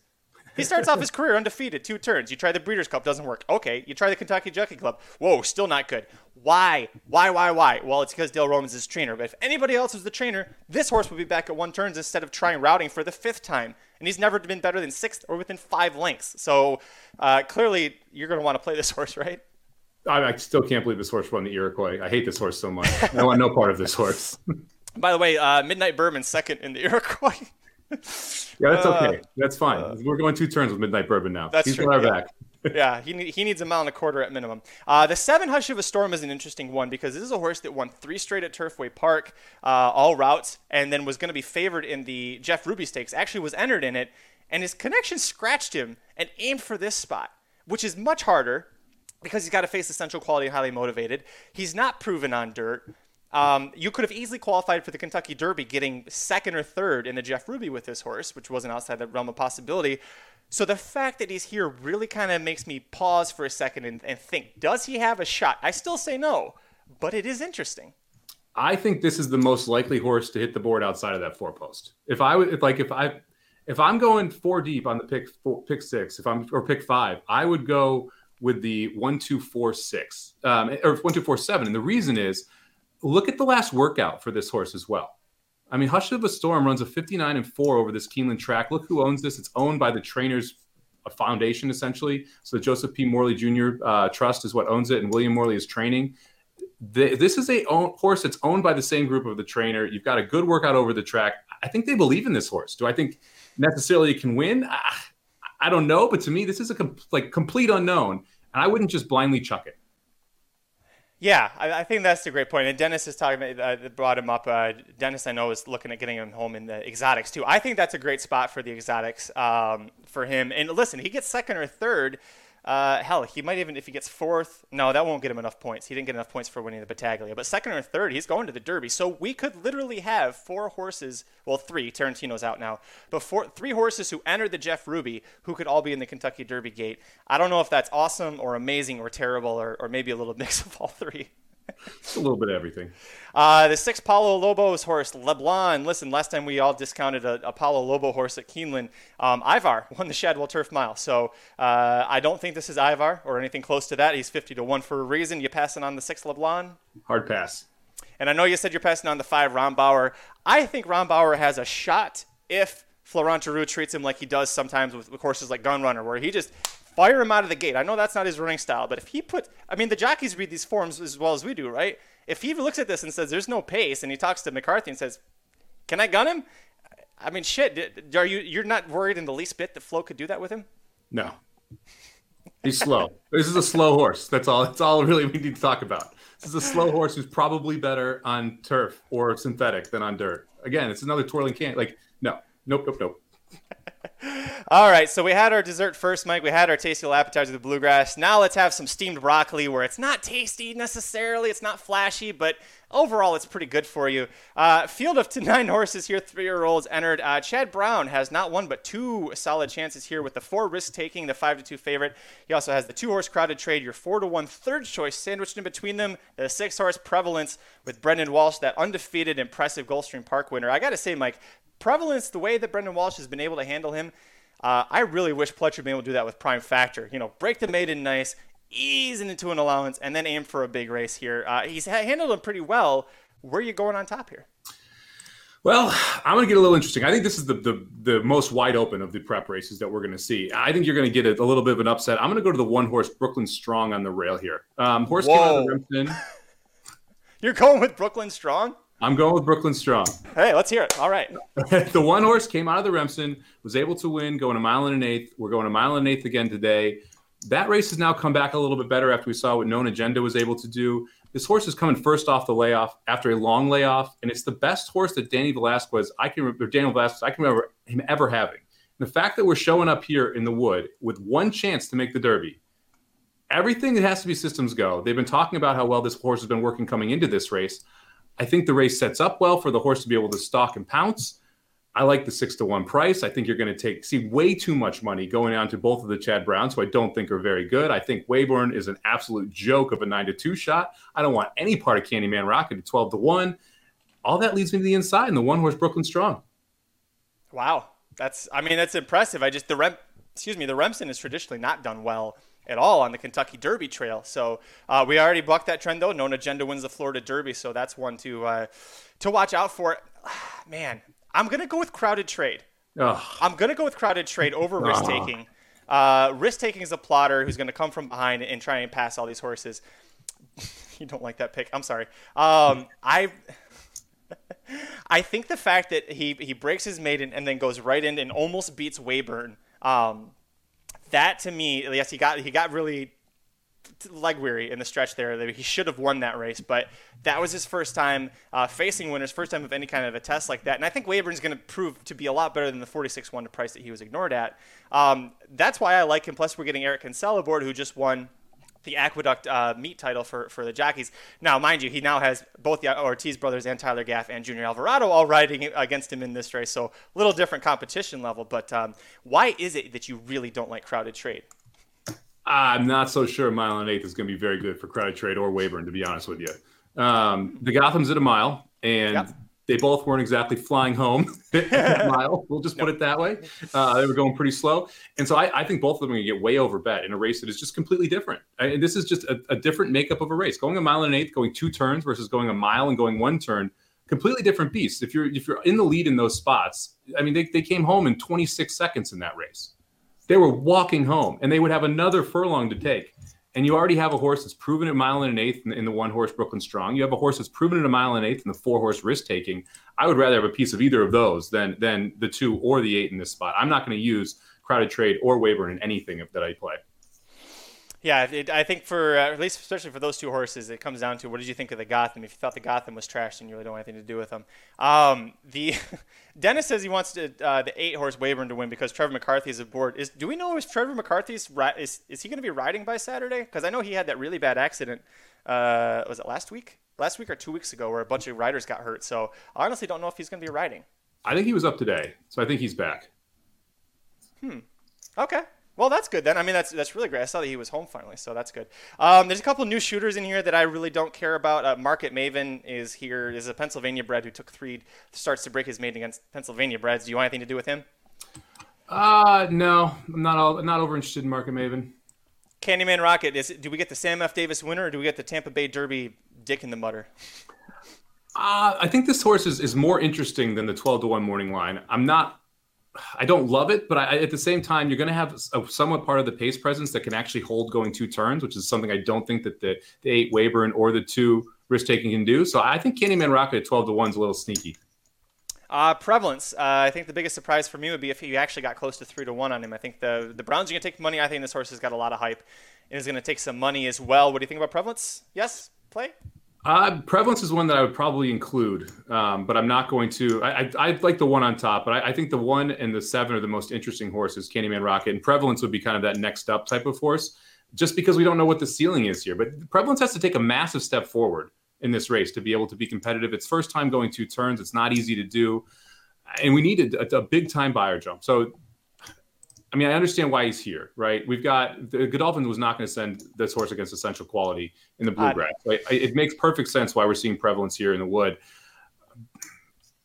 He starts off his career undefeated, two turns. You try the Breeders' Cup, doesn't work. Okay, you try the Kentucky Jockey Club. Whoa, still not good. Why? Why, why, why? Well, it's because Dale Romans is trainer. But if anybody else was the trainer, this horse would be back at one turns instead of trying routing for the fifth time. And he's never been better than sixth or within five lengths. So uh, clearly, you're going to want to play this [laughs] horse, right? I, I, still can't believe this horse won the Iroquois. I hate this horse so much. I want no part of this horse. [laughs] By the way, uh, Midnight Bourbon second in the [laughs] Iroquois. [laughs] yeah, that's okay. Uh, that's fine. Uh, We're going two turns with Midnight Bourbon now. That's He's true. our yeah. back. [laughs] yeah, he, need, he needs a mile and a quarter at minimum. Uh, the seven Hush of a Storm is an interesting one because this is a horse that won three straight at Turfway Park, uh, all routes, and then was going to be favored in the Jeff Ruby Stakes. Actually, was entered in it, and his connection scratched him and aimed for this spot, which is much harder because he's got to face Essential Quality Highly Motivated. He's not proven on dirt. Um, you could have easily qualified for the Kentucky Derby, getting second or third in the Jeff Ruby with this horse, which wasn't outside the realm of possibility. So the fact that he's here really kind of makes me pause for a second and, and think, does he have a shot? I still say no, but it is interesting. I think this is the most likely horse to hit the board outside of that four post. If I would, if like if I, if I'm going four deep on the pick four, pick six, if I'm or pick five, I would go with the one two four six um, or one two four seven, and the reason is look at the last workout for this horse as well. I mean, Hush of a Storm runs a 59 and 4 over this Keeneland track. Look who owns this. It's owned by the trainers foundation essentially. So the Joseph P. Morley Jr. Uh, Trust is what owns it, and William Morley is training. The, this is a own, horse that's owned by the same group of the trainer. You've got a good workout over the track. I think they believe in this horse. Do I think necessarily it can win? I, I don't know, but to me, this is a com- like complete unknown, and I wouldn't just blindly chuck it. Yeah, I, I, think that's a great point. And Dennis is talking about, uh, brought him up. Uh, Dennis, I know, is looking at getting him home in the exotics too. I think that's a great spot for the exotics um, for him. And listen, he gets second or third. Uh, hell, he might even if he gets fourth. No, that won't get him enough points. He didn't get enough points for winning the Battaglia. But second or third, he's going to the Derby. So we could literally have four horses. Well, three. Tarantino's out now, but four, three horses who entered the Jeff Ruby who could all be in the Kentucky Derby gate. I don't know if that's awesome or amazing or terrible or, or maybe a little [laughs] mix of all three a little bit of everything. Uh, the six Paulo Lobos horse, Leblon. Listen, last time we all discounted a, a Paulo Lobo horse at Keeneland. Um, Ivar won the Shadwell Turf Mile. So uh, I don't think this is Ivar or anything close to that. He's 50 to 1 for a reason. You passing on the six Leblon? Hard pass. And I know you said you're passing on the five Rombauer. I think Rombauer has a shot if Florent Geroux treats him like he does sometimes with, with horses like Gunrunner, where he just fire him out of the gate. I know that's not his running style, but if he put, I mean, the jockeys read these forms as well as we do, right? If he looks at this and says there's no pace, and he talks to McCarthy and says, "Can I gun him?" I mean, shit. Are you you're not worried in the least bit that Flo could do that with him? No. He's slow. this is a slow horse. That's all. That's all really we need to talk about. This is a slow horse who's probably better on turf or synthetic than on dirt. Again, it's another twirling can. Like, no, nope, nope, nope. All right, so we had our dessert first, Mike. We had our tasty little appetizer, the bluegrass. Now let's have some steamed broccoli, where it's not tasty necessarily, it's not flashy, but overall it's pretty good for you. Uh, field of [laughs] nine horses here, three-year-olds entered. Uh, Chad Brown has not one but two solid chances here with the four risk-taking, the five to two favorite. He also has the two-horse crowded trade, your four to one third choice sandwiched in between them. The six-horse prevalence with Brendan Walsh, that undefeated, impressive Gulfstream Park winner. I got to say, Mike, prevalence, the way that Brendan Walsh has been able to handle him, uh, I really wish Pletcher had been able to do that with Prime Factor. You know, break the maiden nice, ease into an allowance, and then aim for a big race here. Uh, he's handled him pretty well. Where are you going on top here? Well, I'm going to get a little interesting. I think this is the, the, the most wide open of the prep races that we're going to see. I think you're going to get a, a, little bit of an upset. I'm going to go to the one horse Brooklyn Strong on the rail here. Um, horse Whoa. came out of Remsen. [laughs] you're going with Brooklyn Strong? I'm going with Brooklyn Strong. Hey, let's hear it. All right. [laughs] the one horse came out of the Remsen, was able to win, going a mile and an eighth. We're going a mile and an eighth again today. That race has now come back a little bit better after we saw what Known Agenda was able to do. This horse is coming first off the layoff after a long layoff, and it's the best horse that Danny Velazquez I can or Daniel Velazquez I can remember him ever having. The fact that we're showing up here in the wood with one chance to make the Derby, everything that has to be systems go. They've been talking about how well this horse has been working coming into this race. I think the race sets up well for the horse to be able to stalk and pounce. I like the six to one price. I think you're going to take see way too much money going on to both of the Chad Browns, who I don't think are very good. I think Weyburn is an absolute joke of a nine to two shot. I don't want any part of Candyman Rocket at twelve to one. All that leads me to the inside and the one horse Brooklyn Strong. Wow, that's I mean that's impressive. I just the Rem, excuse me, the Remsen is traditionally not done well at all on the Kentucky Derby trail. So uh, we already bucked that trend though. Known Agenda wins the Florida Derby, so that's one to uh, to watch out for. [sighs] Man, I'm gonna go with Crowded Trade. Ugh. I'm gonna go with Crowded Trade over risk taking. Uh, risk taking is a plotter who's gonna come from behind and try and pass all these horses. [laughs] you don't like that pick. I'm sorry. Um, I. [laughs] I think the fact that he, he breaks his maiden and then goes right in and almost beats Weyburn um, that to me, yes, he got he got really leg weary in the stretch there. He should have won that race, but that was his first time uh, facing winners, first time of any kind of a test like that. And I think Weyburn's going to prove to be a lot better than the 46 1 to price that he was ignored at. Um, that's why I like him. Plus, we're getting Eric Cancel aboard, who just won the Aqueduct uh, meet title for, for the jockeys. Now, mind you, he now has both the Ortiz brothers and Tyler Gaff and Junior Alvarado all riding against him in this race. So a little different competition level. But um, why is it that you really don't like crowded trade? I'm not so sure mile and eighth is going to be very good for crowded trade or Weyburn, to be honest with you. Um, the Gotham's at a mile, and yep. They both weren't exactly flying home [laughs] mile. We'll just put it that way. Uh, they were going pretty slow, and so I, I think both of them are going to get way over bet in a race that is just completely different. And this is just a, a different makeup of a race. Going a mile and an eighth, going two turns versus going a mile and going one turn completely different beast. If you're if you're in the lead in those spots, I mean, they, they came home in 26 seconds in that race. They were walking home, and they would have another furlong to take. And you already have a horse that's proven a mile and an eighth in, in the one horse Brooklyn Strong. You have a horse that's proven it a mile and an eighth in the four horse risk taking. I would rather have a piece of either of those than than the two or the eight in this spot. I'm not going to use crowded trade or Weyburn in anything that I play. Yeah, it, I think for uh, at least especially for those two horses, it comes down to what did you think of the Gotham? If you thought the Gotham was trash, then you really don't want anything to do with them. Um, the [laughs] Dennis says he wants to, uh, the eight horse Weyburn to win because Trevor McCarthy is aboard. Is do we know if Trevor McCarthy's is is he going to be riding by Saturday? Because I know he had that really bad accident. Uh, was it last week? Last week or two weeks ago, where a bunch of riders got hurt. So I honestly don't know if he's going to be riding. I think he was up today, so I think he's back. Hmm. Okay. Well, that's good then. I mean, that's that's really great. I saw that he was home finally, so that's good. Um, there's a couple new shooters in here that I really don't care about. Uh, Market Maven is here. Is a Pennsylvania bred who took three starts to break his maiden against Pennsylvania breds. Do you want anything to do with him? Uh, no, I'm not all, not over interested in Market Maven. Candyman Rocket is. Do we get the Sam F. Davis winner, or do we get the Tampa Bay Derby Dick in the Mutter? Uh, I think this horse is, is more interesting than the 12 to 1 morning line. I'm not I don't love it, but I, at the same time, you're going to have a somewhat part of the pace presence that can actually hold going two turns, which is something I don't think that the, the eight Weyburn or the two risk taking can do. So I think Candyman Rocket at 12 to 1 is a little sneaky. Uh, prevalence. Uh, I think the biggest surprise for me would be if he actually got close to three to one on him. I think the the Browns are going to take money. I think this horse has got a lot of hype and is going to take some money as well. What do you think about prevalence? Yes, play. Uh, prevalence is one that I would probably include, um, but I'm not going to. I, I, I, like the one on top, but I, I, think the one and the seven are the most interesting horses, Candyman Rocket, and prevalence would be kind of that next up type of horse, just because we don't know what the ceiling is here. But prevalence has to take a massive step forward in this race to be able to be competitive. It's first time going two turns. It's not easy to do, and we needed a, a big time Beyer jump. So I mean, I understand why he's here, right? We've got the Godolphin was not going to send this horse against essential quality in the bluegrass. It makes perfect sense why we're seeing prevalence here in the wood.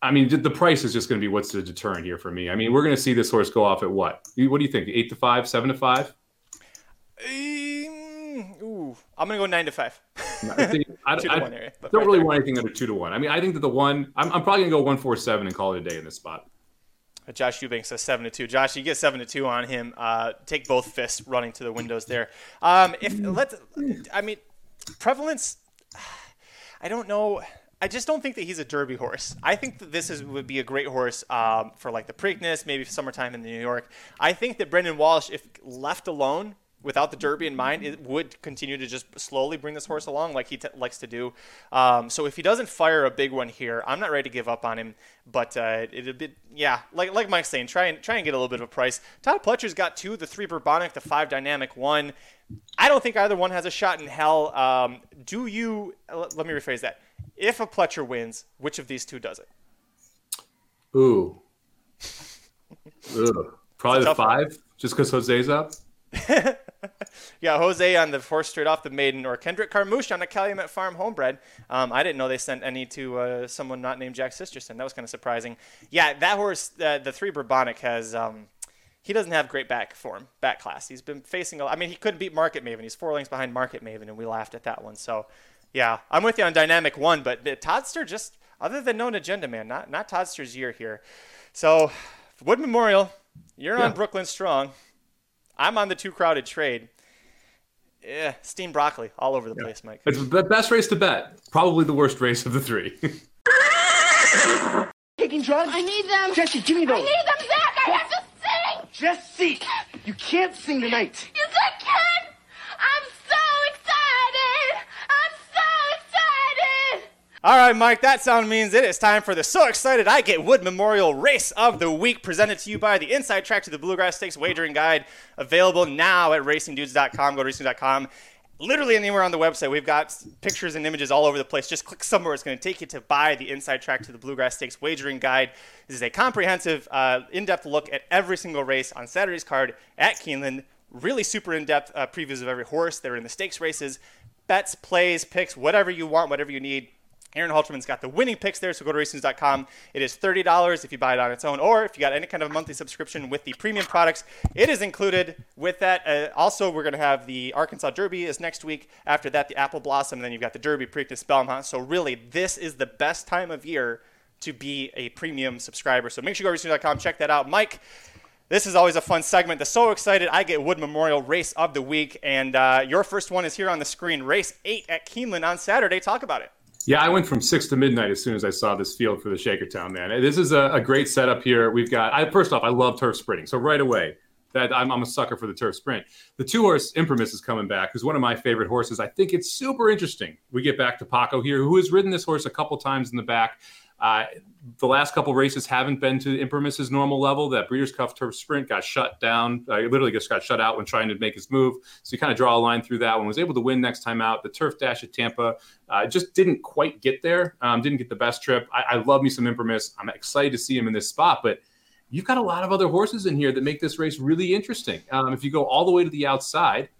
I mean, the price is just going to be what's the deterrent here for me. I mean, we're going to see this horse go off at what? What do you think? Eight to five, seven to five? Um, ooh, I'm going to go nine to five. I, I, [laughs] I don't right really there. want anything under two to one. I mean, I think that the one, I'm, I'm probably going to go one four seven and call it a day in this spot. Josh Eubanks says seven to two. Josh, you get seven to two on him. Uh, take both fists running to the windows there. Um, if let's, I mean, prevalence. I don't know. I just don't think that he's a Derby horse. I think that this is would be a great horse um, for like the Preakness, maybe summertime in New York. I think that Brendan Walsh, if left alone, without the Derby in mind, it would continue to just slowly bring this horse along like he t- likes to do. Um, so if he doesn't fire a big one here, I'm not ready to give up on him. But uh, it'll be yeah, like like Mike's saying, try and try and get a little bit of a price. Todd Pletcher's got two: the three Bourbonic, the five Dynamic one. I don't think either one has a shot in hell. Um, do you? Let me rephrase that. If a Pletcher wins, which of these two does it? Ooh. [laughs] Probably the five, one. just because Jose's up. [laughs] [laughs] yeah, Jose on the horse straight off the maiden, or Kendrick Carmouche on a Calumet Farm homebred. Um, I didn't know they sent any to uh, someone not named Jack Sisterson. That was kind of surprising. Yeah, that horse, uh, the three Bourbonic, has. Um, he doesn't have great back form, back class. He's been facing. A, I mean, he couldn't beat Market Maven. He's four lengths behind Market Maven, and we laughed at that one. So, yeah, I'm with you on Dynamic One, but Toddster just, other than known agenda, man, not not Toddster's year here. So, Wood Memorial, you're yeah. on Brooklyn Strong. I'm on the too crowded trade. Yeah, steamed broccoli all over the yeah. place, Mike. It's the best race to bet. Probably the worst race of the three. [laughs] Taking drugs? I need them. Jesse, give me those. I need them, Zach. I have to sing. Jesse, You can't sing tonight. Yes, All right, Mike, that sound means it is time for the So Excited I Get Wood Memorial Race of the Week, presented to you by the Inside Track to the Bluegrass Stakes Wagering Guide, available now at racingdudes.com. Go to racing.com. Literally anywhere on the website, we've got pictures and images all over the place. Just click somewhere; it's going to take you to buy the Inside Track to the Bluegrass Stakes Wagering Guide. This is a comprehensive, uh, in-depth look at every single race on Saturday's card at Keeneland. Really super in-depth uh, previews of every horse that are in the stakes races, bets, plays, picks, whatever you want, whatever you need. Aaron Halterman's got the winning picks there, so go to racings.com. It is $30 if you buy it on its own, or if you got any kind of monthly subscription with the premium products, it is included with that. Uh, also, we're going to have the Arkansas Derby is next week. After that, the Apple Blossom, and then you've got the Derby, Preakness, Belmont. So really, this is the best time of year to be a premium subscriber. So make sure you go to racings.com, check that out. Mike, this is always a fun segment. The So Excited I Get Wood Memorial Race of the Week, and uh, your first one is here on the screen. Race 8 at Keeneland on Saturday. Talk about it. Yeah, I went from six to midnight as soon as I saw this field for the Shakertown man. This is a, a great setup here. We've got. I first off, I love turf sprinting, so right away, that I'm, I'm a sucker for the turf sprint. The two horse Imprimis is coming back, who's one of my favorite horses. I think it's super interesting. We get back to Paco here, who has ridden this horse a couple times in the back. Uh, the last couple races haven't been to Imprimis's normal level. That Breeders' Cup Turf Sprint got shut down. Uh, literally just got shut out when trying to make his move. So you kind of draw a line through that one. Was able to win next time out. The Turf Dash at Tampa uh, just didn't quite get there. Um, didn't get the best trip. I, I love me some Imprimis. I'm excited to see him in this spot, but you've got a lot of other horses in here that make this race really interesting. Um, if you go all the way to the outside,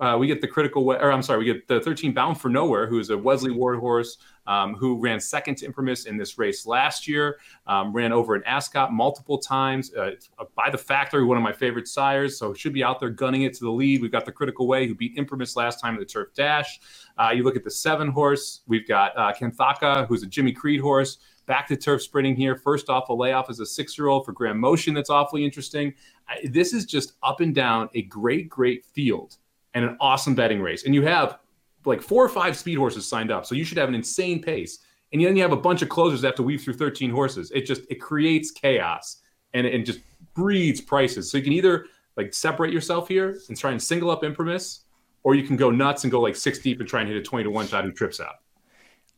uh, we get the critical, way, or I'm sorry, we get the 13 Bound for Nowhere, who is a Wesley Ward horse um, who ran second to Imprimis in this race last year, um, ran over an Ascot multiple times uh, by The Factor, one of my favorite sires. So should be out there gunning it to the lead. We've got the Critical Way, who beat Imprimis last time at the Turf Dash. Uh, you look at the seven horse, we've got uh, who's a Jimmy Creed horse. Back to turf sprinting here. First off, a layoff as a six year old for Graham Motion. That's awfully interesting. I, this is just up and down a great, great field and an awesome betting race. And you have like four or five speed horses signed up. So you should have an insane pace. And then you have a bunch of closers that have to weave through 13 horses. It just it creates chaos and it just breeds prices. So you can either like separate yourself here and try and single up Imprimis, or you can go nuts and go like six deep and try and hit a 20 to one shot who trips out.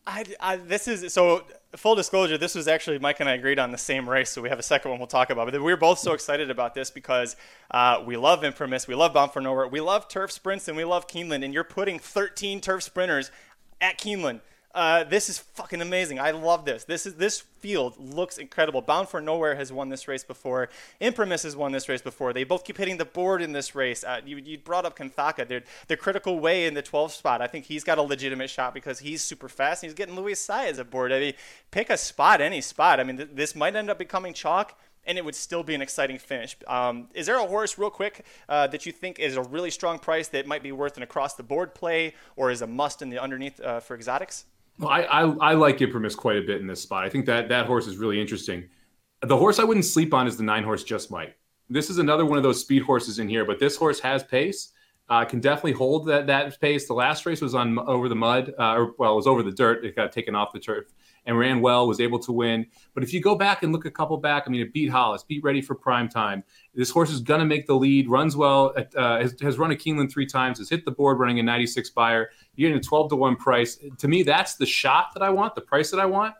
I, I, this is so full disclosure. This was actually Mike and I agreed on the same race, so we have a second one we'll talk about. But we are both so excited about this because uh, we love Imprimis, we love Bound for Nowhere, we love turf sprints, and we love Keeneland. And you're putting 13 turf sprinters at Keeneland. Uh, this is fucking amazing. I love this. This is this field looks incredible. Bound for Nowhere has won this race before. Imprimis has won this race before. They both keep hitting the board in this race. Uh, you, you brought up Kanthaka. They're, the critical way in the 12th spot. I think he's got a legitimate shot because he's super fast and he's getting Luis Saez aboard. I mean, pick a spot, any spot. I mean, th- this might end up becoming chalk and it would still be an exciting finish. Um, is there a horse, real quick, uh, that you think is a really strong price that might be worth an across the board play or is a must in the underneath uh, for exotics? Well, I, I, I like Imprimis quite a bit in this spot. I think that that horse is really interesting. The horse I wouldn't sleep on is the nine horse Just Might. This is another one of those speed horses in here, but this horse has pace. Uh, can definitely hold that that pace. The last race was on over the mud, uh, or well, it was over the dirt. It got taken off the turf and ran well. Was able to win. But if you go back and look a couple back, I mean, it beat Hollis, beat Ready for Prime Time. This horse is gonna make the lead. Runs well. Uh, has, has run a Keeneland three times. Has hit the board running a 96 Beyer. You're getting a 12 to one price. To me, that's the shot that I want. The price that I want.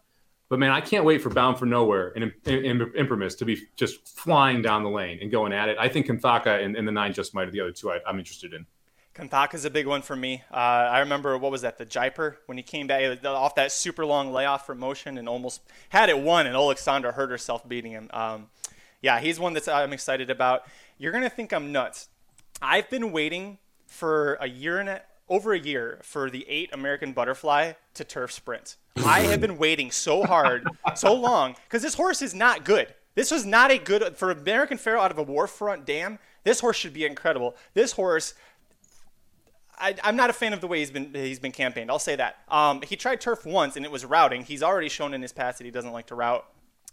But man, I can't wait for Bound for Nowhere and Imprimis to be just flying down the lane and going at it. I think Kanthaka and, and the nine just might are the other two I, am interested in. Kanthaka is a big one for me. Uh, I remember what was that, the Jiper when he came back off that super long layoff from motion and almost had it won, and Alexandra hurt herself beating him. Um, yeah, he's one that I'm excited about. You're gonna think I'm nuts. I've been waiting for a year and a, over a year for the eight American Butterfly to turf sprint. I have been waiting so hard, so long, because this horse is not good. This was not a good for American Pharoah out of a Warfront dam. This horse should be incredible. This horse, I, am not a fan of the way he's been he's been campaigned. I'll say that. Um, he tried turf once and it was routing. He's already shown in his past that he doesn't like to route.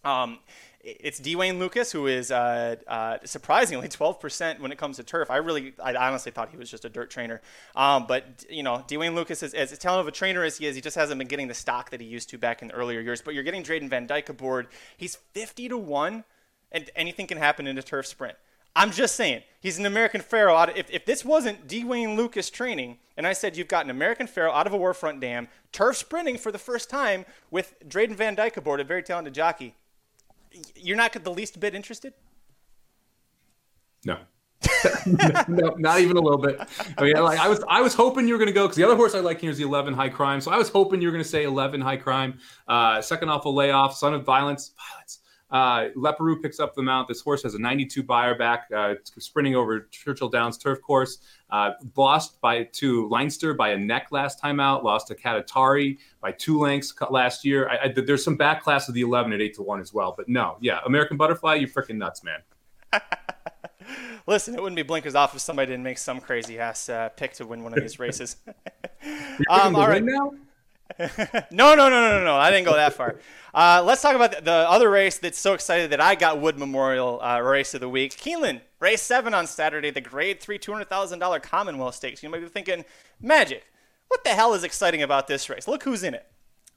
Um, it's D. Wayne Lukas, who is uh, uh, surprisingly [laughs] 12% when it comes to turf. I really, I honestly thought he was just a dirt trainer. Um, but, you know, D. Wayne Lukas, is, as talented of a trainer as he is, he just hasn't been getting the stock that he used to back in the earlier years. But you're getting Drayden Van Dyke aboard. He's 50 to 1, and anything can happen in a turf sprint. I'm just saying, he's an American Pharoah. Out of, if, if this wasn't D. Wayne Lukas training, and I said you've got an American Pharoah out of a Warfront dam, turf sprinting for the first time with Drayden Van Dyke aboard, a very talented jockey, you're not the least bit interested? No. [laughs] no, not even a little bit. I mean, like I was, I was hoping you were going to go because the other horse I like here is the 11 High Crime. So I was hoping you were going to say 11 High Crime. Uh, second off a layoff, Son of Violence. Violence. Uh, Leparoux picks up the mount. This horse has a 92 Beyer back, uh, sprinting over Churchill Downs turf course. Uh, lost by to Leinster by a neck last time out. Lost to Katatari by two lengths last year. I, I, there's some back class of the 11 at eight to one as well. But no, yeah, American Butterfly, you freaking nuts, man. [laughs] Listen, it wouldn't be blinkers off if somebody didn't make some crazy ass uh, pick to win one of these races. [laughs] um, all right. Now? [laughs] no, no, no, no, no, no. I didn't go that far. Uh, let's talk about the, the, other race that's so excited that I got Wood Memorial uh, Race of the Week. Keeneland, race seven on Saturday, the grade three $200,000 Commonwealth Stakes. You might be thinking, Magic, what the hell is exciting about this race? Look who's in it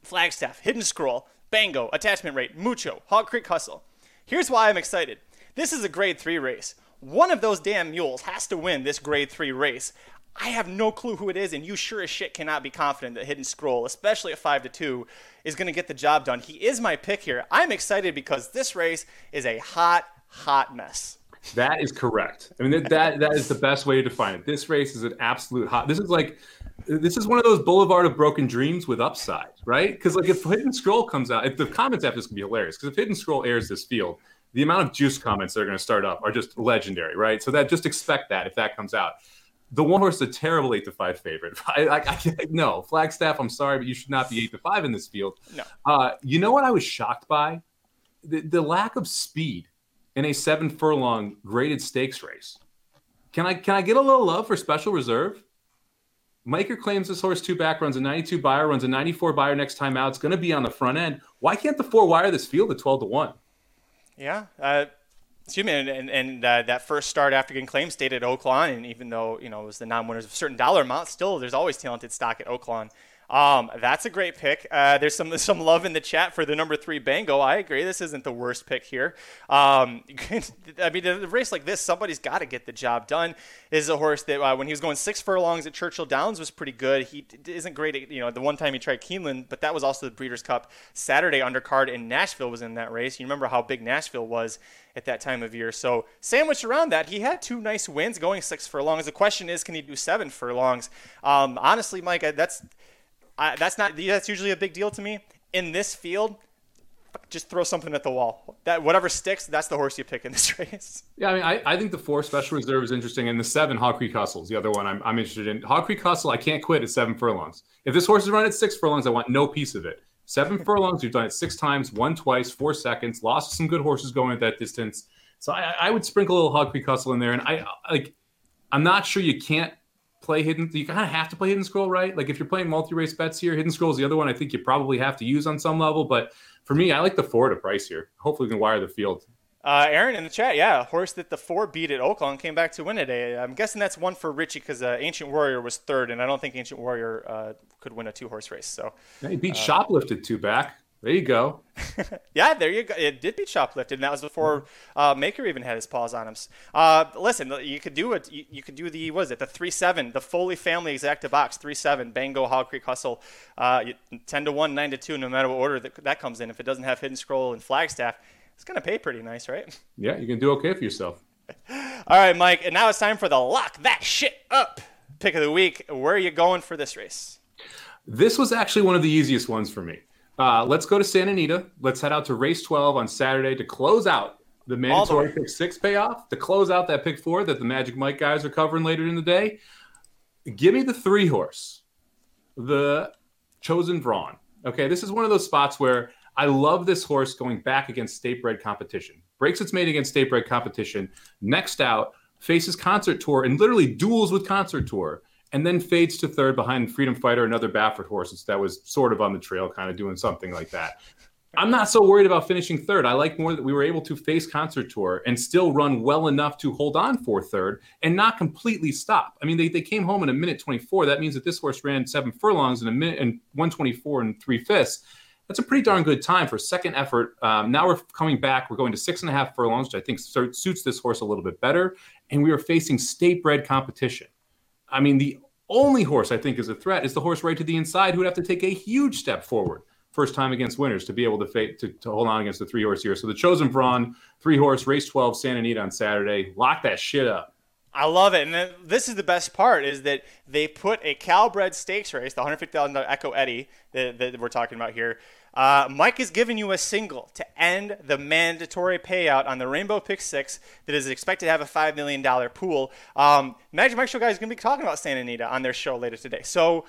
Flagstaff, Hidden Scroll, Bango, Attachment Rate, Mucho, Hog Creek Hustle. Here's why I'm excited. This is a grade three race. One of those damn mules has to win this grade three race. I have no clue who it is, and you sure as shit cannot be confident that Hidden Scroll, especially at five to two, is going to get the job done. He is my pick here. I'm excited because this race is a hot, hot mess. That is correct. I mean that that is the best way to define it. This race is an absolute hot. This is like this is one of those Boulevard of Broken Dreams with upside, right? Because like if Hidden Scroll comes out, if the comments after this can be hilarious. Because if Hidden Scroll airs this field, the amount of juice comments that are going to start up are just legendary, right? So that just expect that if that comes out. The one horse is a terrible eight to five favorite. [laughs] I, I, I, no Flagstaff. I'm sorry, but you should not be eight to five in this field. No. Uh, you know what I was shocked by? The, the lack of speed in a seven furlong graded stakes race. Can I can I get a little love for special reserve? Maker claims this horse two back runs a 92 Beyer, runs a 94 Beyer next time out. It's going to be on the front end. Why can't the four wire this field at 12 to 1? Yeah. Uh, excuse me. And, and, and uh, that first start after getting stayed at Oaklawn. And even though, you know, it was the non winners of certain dollar amount, still there's always talented stock at Oaklawn. Um, that's a great pick. Uh, there's some some love in the chat for the number three Bango. I agree. This isn't the worst pick here. Um, [laughs] I mean, a race like this, somebody's got to get the job done. This is a horse that uh, when he was going six furlongs at Churchill Downs was pretty good. He isn't great. At, you know, the one time he tried Keeneland, but that was also the Breeders' Cup Saturday undercard, and Nashville was in that race. You remember how big Nashville was at that time of year. So sandwiched around that, he had two nice wins going six furlongs. The question is, can he do seven furlongs? Um, honestly, Mike, that's I, that's not that's usually a big deal to me. In this field, just throw something at the wall. That whatever sticks, that's the horse you pick in this [laughs] race. Yeah, I mean, I, I think the four special reserve is interesting, and the seven Hog Creek Hustles, the other one I'm, I'm interested in. Hog Creek Hustle, I can't quit at seven furlongs. If this horse is run at six furlongs, I want no piece of it. Seven [laughs] furlongs, you've done it six times, won twice, four seconds, lost some good horses going at that distance. So I, I would sprinkle a little Hog Creek Hustle in there, and I like. I'm not sure you can't play hidden. You kind of have to play hidden scroll, right? Like if you're playing multi-race bets here, hidden scroll is the other one. I think you probably have to use on some level. But for me, I like the four to price here. Hopefully, we can wire the field. Uh, Aaron in the chat, yeah, horse that the four beat at Oaklawn came back to win today. I'm guessing that's one for Richie because uh, Ancient Warrior was third, and I don't think Ancient Warrior uh, could win a two horse race. So yeah, he beat uh, Shoplifted two back. There you go. [laughs] yeah, there you go. It did be shoplifted, and that was before uh, Maker even had his paws on him. Uh, listen, you could do it. You, you, could do the what is it? The three seven, the Foley family exacta box three seven, Bango Hog Creek Hustle, uh, ten to one, nine to two, no matter what order that, that comes in. If it doesn't have hidden scroll and Flagstaff, it's gonna pay pretty nice, right? Yeah, you can do okay for yourself. [laughs] All right, Mike, and now it's time for the lock that shit up pick of the week. Where are you going for this race? This was actually one of the easiest ones for me. Uh, let's go to Santa Anita. Let's head out to race 12 on Saturday to close out the mandatory the pick six payoff, to close out that pick four that the Magic Mike guys are covering later in the day. Give me the three horse, the chosen Vron. Okay, this is one of those spots where I love this horse going back against state bred competition. Breaks its mate against state bred competition. Next out, faces concert tour and literally duels with concert tour and then fades to third behind Freedom Fighter another Baffert horses that was sort of on the trail, kind of doing something like that. I'm not so worried about finishing third. I like more that we were able to face Concert Tour and still run well enough to hold on for third and not completely stop. I mean, they, they came home in a minute 24. That means that this horse ran seven furlongs in a minute and 124 and three fifths. That's a pretty darn good time for second effort. Um, now we're coming back. We're going to six and a half furlongs, which I think suits this horse a little bit better. And we are facing state bred competition. I mean, the only horse I think is a threat is the horse right to the inside, who would have to take a huge step forward first time against winners to be able to, to, to hold on against the three horse here. So the chosen Vron, three horse, race 12, Santa Anita on Saturday. Lock that shit up. I love it. And this is the best part is that they put a Calbred stakes race, the $150,000 Echo Eddie that, that, we're talking about here. Uh, Mike is giving you a single to end the mandatory payout on the Rainbow Pick 6 that is expected to have a $5 million pool. Um, Magic Mike Show guys is going to be talking about Santa Anita on their show later today. So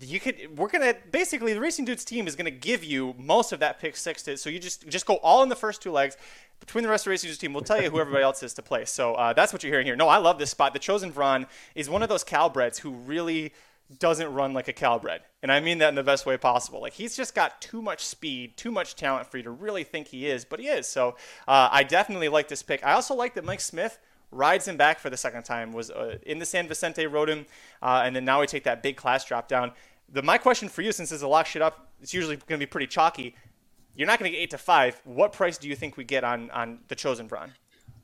you could we're gonna basically the racing dudes team is gonna give you most of that pick six to, so you just just go all in the first two legs between the rest of the racing dudes team we'll tell you who everybody else is to play so uh, that's what you're hearing here no i love this spot the chosen Vron is one of those calbreds who really doesn't run like a calbred and i mean that in the best way possible like he's just got too much speed too much talent for you to really think he is but he is so uh, i definitely like this pick i also like that mike smith rides him back for the second time, was uh, in the San Vicente, rode him, uh, and then now we take that big class drop down. The, my question for you, since it's a lock shit up, it's usually going to be pretty chalky. You're not going to get eight to five. What price do you think we get on on the chosen Vron? I,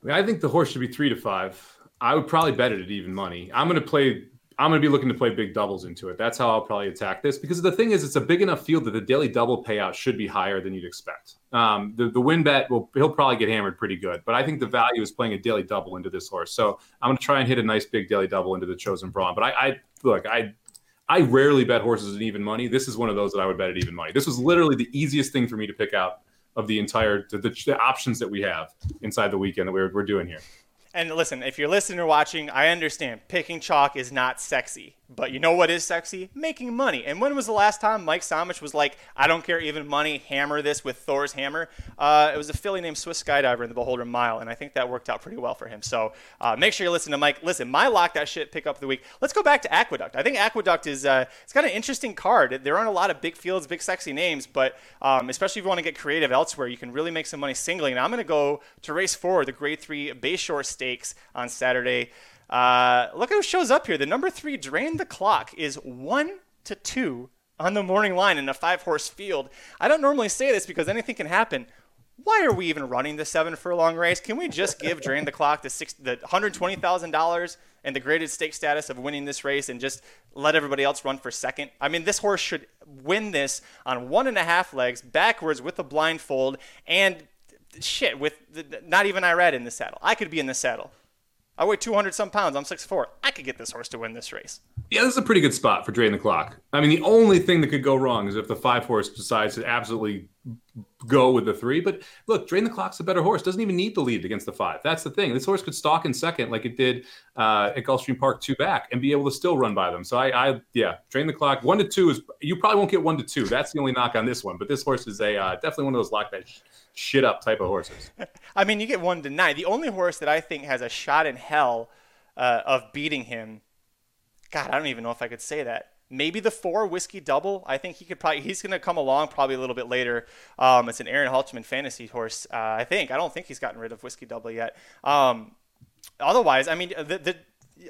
mean, I think the horse should be three to five. I would probably bet it at even money. I'm going to play I'm going to be looking to play big doubles into it. That's how I'll probably attack this because the thing is, it's a big enough field that the daily double payout should be higher than you'd expect. Um, the, the win bet will he'll probably get hammered pretty good, but I think the value is playing a daily double into this horse. So I'm going to try and hit a nice big daily double into the chosen Vron. But I, I look, I I rarely bet horses at even money. This is one of those that I would bet at even money. This was literally the easiest thing for me to pick out of the entire the, the, the options that we have inside the weekend that we're, we're doing here. And listen, if you're listening or watching, I understand picking chalk is not sexy. But you know what is sexy? Making money. And when was the last time Mike Somich was like, I don't care, even money, hammer this with Thor's hammer? Uh, it was a filly named Swiss Skydiver in the Beholder Mile, and I think that worked out pretty well for him. So uh, make sure you listen to Mike. Listen, my lock that shit pick up the week. Let's go back to Aqueduct. I think Aqueduct is uh, it's got an interesting card. There aren't a lot of big fields, big sexy names, but um, especially if you want to get creative elsewhere, you can really make some money singling. And I'm going to go to race four, the Grade Three Bayshore Stakes on Saturday. Uh, look who shows up here. The number three, Drain the Clock, is one to two on the morning line in a five horse field. I don't normally say this because anything can happen. Why are we even running the seven furlong race? Can we just give Drain the Clock the, the $120,000 and the graded stake status of winning this race and just let everybody else run for second? I mean, this horse should win this on one and a half legs, backwards with a blindfold, and shit, with the, not even Irad in the saddle. I could be in the saddle. I weigh 200 some pounds. I'm 6'4. I could get this horse to win this race. Yeah, this is a pretty good spot for drain the clock. I mean, the only thing that could go wrong is if the five horse decides to absolutely go with the three. But look, drain the clock's a better horse. Doesn't even need the lead against the five. That's the thing. This horse could stalk in second like it did uh, at Gulfstream Park two back and be able to still run by them. So I, I, yeah, drain the clock. One to two is you probably won't get one to two. That's the only knock on this one. But this horse is a uh, definitely one of those lock that shit up type of horses. [laughs] I mean, you get one to nine. The only horse that I think has a shot in hell uh, of beating him. God, I don't even know if I could say that maybe the four whiskey double. I think he could probably he's going to come along probably a little bit later. Um, it's an Aaron Halterman fantasy horse. Uh, I think I don't think he's gotten rid of whiskey double yet. Um, otherwise, I mean the, the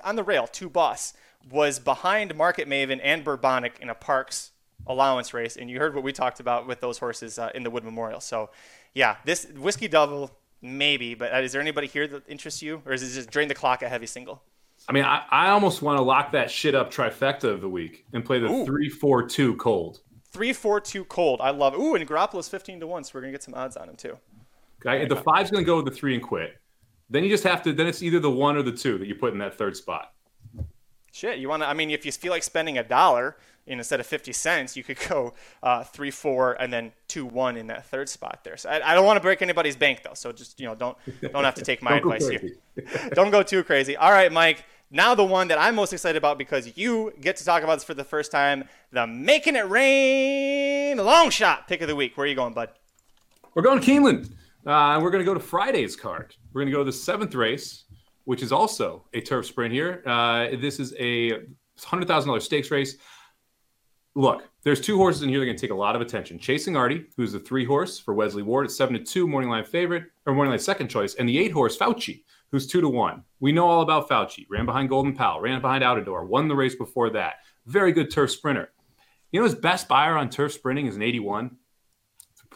on the rail two boss was behind Market Maven and Bourbonic in a Parks allowance race, and you heard what we talked about with those horses uh, in the Wood Memorial. So yeah, this whiskey double maybe, but uh, is there anybody here that interests you, or is it just drain the clock a heavy single? I mean, I, I almost want to lock that shit up trifecta of the week and play the Ooh. three four two cold. Three four two cold. I love it. Ooh, and Garoppolo's fifteen to one, so we're gonna get some odds on him too. Okay, the five's gonna go with the three and quit. Then you just have to. Then it's either the one or the two that you put in that third spot. Shit, you want to? I mean, if you feel like spending a dollar instead of fifty cents, you could go uh, three four and then two one in that third spot there. So I, I don't want to break anybody's bank though. So just you know, don't don't have to take my [laughs] advice here. [laughs] don't go too crazy. All right, Mike. Now, the one that I'm most excited about because you get to talk about this for the first time the Making It Rain long shot pick of the week. Where are you going, bud? We're going to Keeneland. Uh, we're going to go to Friday's card. We're going to go to the seventh race, which is also a turf sprint here. Uh, this is a $100,000 stakes race. Look, there's two horses in here that are going to take a lot of attention. Chasing Artie, who's the three horse for Wesley Ward at seven to two, morning line favorite or morning line second choice, and the eight horse Fauci, who's two to one. We know all about Fauci. Ran behind Golden Pal, ran behind Outadore, won the race before that. Very good turf sprinter. You know his best Beyer on turf sprinting is an 81.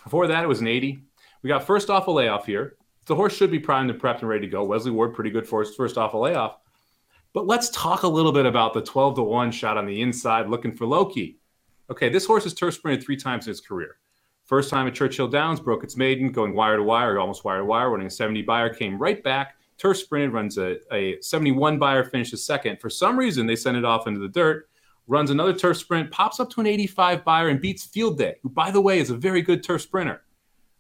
Before that, it was an 80. We got first off a layoff here. The horse should be primed and prepped and ready to go. Wesley Ward, pretty good for first off a layoff. But let's talk a little bit about the 12 to 1 shot on the inside looking for Loki. Okay, this horse has turf sprinted three times in his career. First time at Churchill Downs, broke its maiden, going wire to wire, almost wire to wire, running a 70 Beyer, came right back, turf sprinted, runs a, a 71 Beyer, finishes second. For some reason, they send it off into the dirt, runs another turf sprint, pops up to an 85 Beyer, and beats Field Day, who, by the way, is a very good turf sprinter.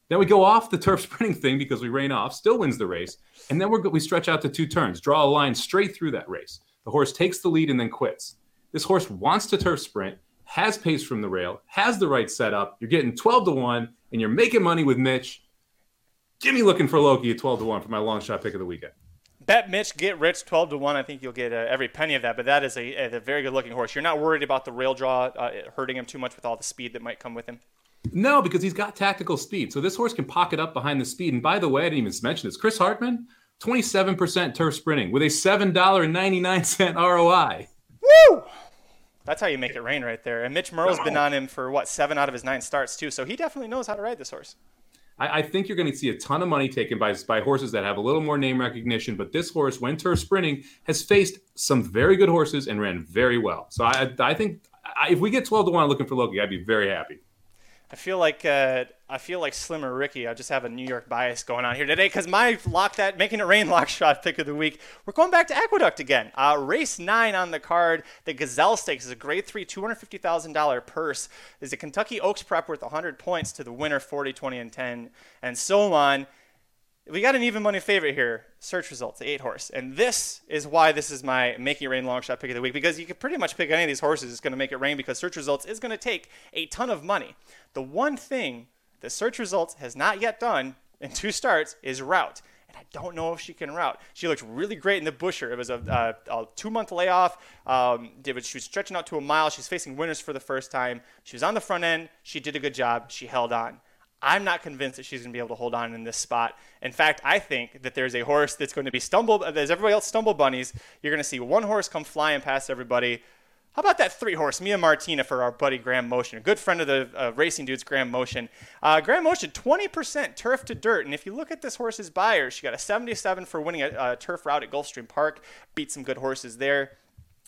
Then we go off the turf sprinting thing because we rain off, still wins the race. And then we stretch out to two turns, draw a line straight through that race. The horse takes the lead and then quits. This horse wants to turf sprint, has pace from the rail, has the right setup. You're getting 12 to 1, and you're making money with Mitch. Give me looking for Loki at 12 to 1 for my long shot pick of the weekend. Bet Mitch, get rich, 12 to 1. I think you'll get uh, every penny of that, but that is a, a very good looking horse. You're not worried about the rail draw uh, hurting him too much with all the speed that might come with him? No, because he's got tactical speed. So this horse can pocket up behind the speed. And by the way, I didn't even mention this. Chris Hartman, 27% turf sprinting with a $7.99 ROI. Woo! That's how you make it rain right there. And Mitch Murrill's been on him for what seven out of his nine starts too, so he definitely knows how to ride this horse. I, I think you're going to see a ton of money taken by by horses that have a little more name recognition. But this horse, when turf sprinting, has faced some very good horses and ran very well. So I I think if we get 12 to one looking for Loki, I'd be very happy. I feel like uh, I feel like Slimmer Ricky. I just have a New York bias going on here today because my lock that making it rain [laughs] lock shot pick of the week. We're going back to Aqueduct again. Uh, race nine on the card. The Gazelle Stakes is a Grade Three, two hundred fifty thousand dollar purse. Is a Kentucky Oaks prep worth hundred points to the winner, 40, 20, and ten, and so on we got an even money favorite here. Search results, eight horse, and this is why this is my making it rain long shot pick of the week because you could pretty much pick any of these horses. It's going to make it rain because search results is going to take a ton of money. The one thing that search results has not yet done in two starts is route. And I don't know if she can route. She looked really great in the Busher. It was a, a, a two month layoff. Um, she was stretching out to a mile. She's facing winners for the first time. She was on the front end. She did a good job. She held on. I'm not convinced that she's going to be able to hold on in this spot. In fact, I think that there's a horse that's going to be stumbled. As everybody else stumble bunnies, you're going to see one horse come flying past everybody. How about that three horse, Mia Martina, for our buddy Graham Motion, a good friend of the uh, racing dudes, Graham Motion. Uh, Graham Motion, 20% turf to dirt. And if you look at this horse's Beyer, she got a 77 for winning a, a turf route at Gulfstream Park, beat some good horses there.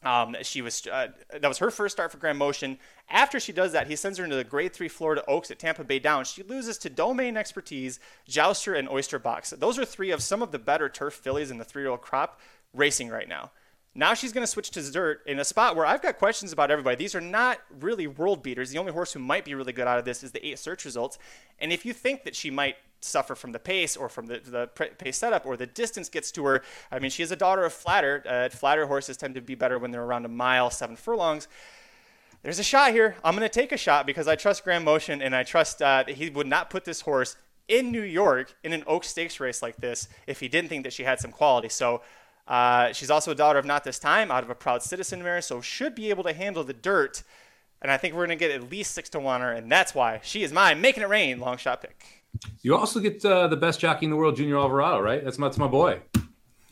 Um, she was uh, that was her first start for Graham Motion. After she does that, he sends her into the Grade Three Florida Oaks at Tampa Bay Downs. She loses to Domain Expertise, Jouster, and Oyster Box. Those are three of some of the better turf fillies in the three-year-old crop racing right now. Now she's going to switch to dirt in a spot where I've got questions about everybody. These are not really world beaters. The only horse who might be really good out of this is the eight search results. And if you think that she might suffer from the pace or from the, the pace setup or the distance gets to her, I mean, she is a daughter of flatter. Uh, flatter horses tend to be better when they're around a mile, seven furlongs there's a shot here. I'm going to take a shot because I trust Graham Motion and I trust uh, that he would not put this horse in New York in an Oak Stakes race like this if he didn't think that she had some quality. So uh, she's also a daughter of Not This Time, out of a proud citizen mare, so should be able to handle the dirt. And I think we're going to get at least six to one her, and that's why she is my Making it rain, long shot pick. You also get uh, the best jockey in the world, Junior Alvarado, right? That's my, that's my boy.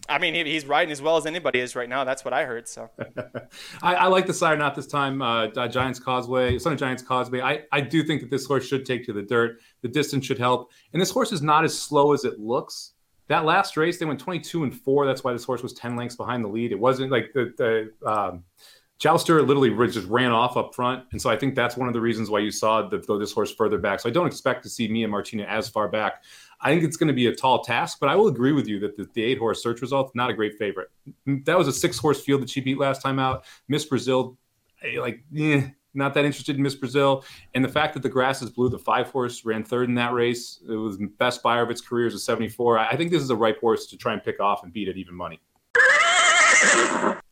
I mean, he, he's riding as well as anybody is right now. That's what I heard. So, [laughs] I, I, like the sire not this time. Uh, Giants Causeway, Son of Giants Causeway. I, I do think that this horse should take to the dirt. The distance should help, and this horse is not as slow as it looks. That last race, they went 22 and four. That's why this horse was 10 lengths behind the lead. It wasn't like the, the um, Jouster literally just ran off up front. And so I think that's one of the reasons why you saw the, this horse further back. So I don't expect to see Mia Martina as far back. I think it's going to be a tall task, but I will agree with you that the, the eight horse search result, not a great favorite. That was a six horse field that she beat last time out. Miss Brazil, eh, like, eh, not that interested in Miss Brazil. And the fact that the grass is blue, the five horse ran third in that race. It was best Beyer of its career as a 74. I think this is a ripe horse to try and pick off and beat at even money.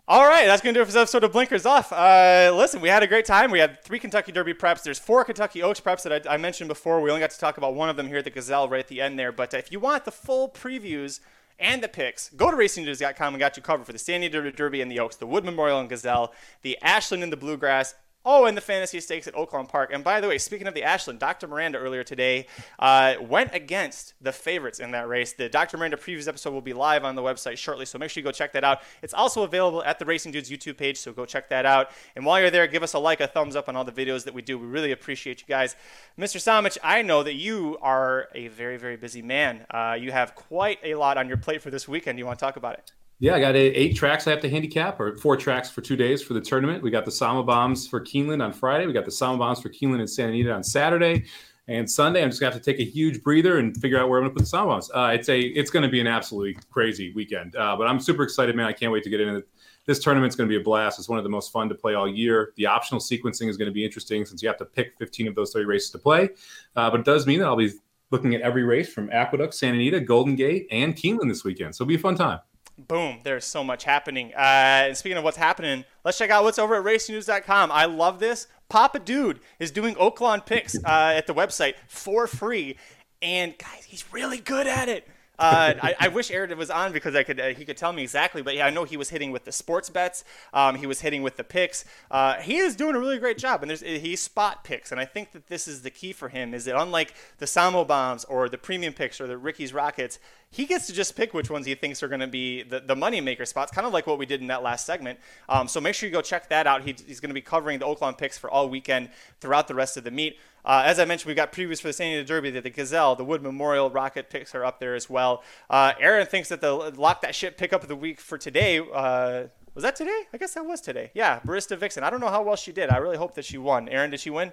All right, that's going to do it for this episode of Blinkers Off. Uh, listen, we had a great time. We had three Kentucky Derby preps. There's four Kentucky Oaks preps that I, I, mentioned before. We only got to talk about one of them here at the Gazelle right at the end there. But if you want the full previews and the picks, go to racingdudes.com and got you covered for the Santa Anita Derby and the Oaks, the Wood Memorial and Gazelle, the Ashland and the Bluegrass, Oh, and the Fantasy Stakes at Oaklawn Park. And by the way, speaking of the Ashland, Dr. Miranda earlier today uh, went against the favorites in that race. The Dr. Miranda previews episode will be live on the website shortly, so make sure you go check that out. It's also available at the Racing Dudes YouTube page, so go check that out. And while you're there, give us a like, a thumbs up on all the videos that we do. We really appreciate you guys. Mr. Somich, I know that you are a very, very busy man. Uh, you have quite a lot on your plate for this weekend. You want to talk about it? Yeah, I got eight tracks I have to handicap, or four tracks for two days for the tournament. We got the Sama Bombs for Keeneland on Friday. We got the Sama Bombs for Keeneland and Santa Anita on Saturday. And Sunday, I'm just gonna have to take a huge breather and figure out where I'm gonna put the Sama Bombs. Uh, it's a it's gonna be an absolutely crazy weekend. Uh, but I'm super excited, man. I can't wait to get into it. This tournament's going to be a blast. It's one of the most fun to play all year. The optional sequencing is going to be interesting since you have to pick 15 of those 30 races to play. Uh, but it does mean that I'll be looking at every race from Aqueduct, Santa Anita, Golden Gate, and Keeneland this weekend. So it'll be a fun time. Boom, there's so much happening. Uh, and speaking of what's happening, let's check out what's over at racingdudes.com. I love this. Papa Dude is doing Oaklawn picks uh, at the website for free. And guys, he's really good at it. Uh, I, I, wish Aaron was on because I could uh, he could tell me exactly. But yeah, I know he was hitting with the sports bets. Um, he was hitting with the picks. Uh, he is doing a really great job, and there's he's spot picks, and I think that this is the key for him. Is that unlike the Samo bombs or the premium picks or the Ricky's Rockets, he gets to just pick which ones he thinks are going to be the, the money maker spots, kind of like what we did in that last segment. Um, so make sure you go check that out. He, he's going to be covering the Oaklawn picks for all weekend throughout the rest of the meet. Uh, as I mentioned, we've got previews for the Santa Anita Derby, the, the Gazelle, the Wood Memorial Rocket picks are up there as well. Uh, Aaron thinks that the lock that shit pick up of the week for today. Uh, was that today? I guess that was today. Yeah, Barista Vixen. I don't know how well she did. I really hope that she won. Aaron, did she win?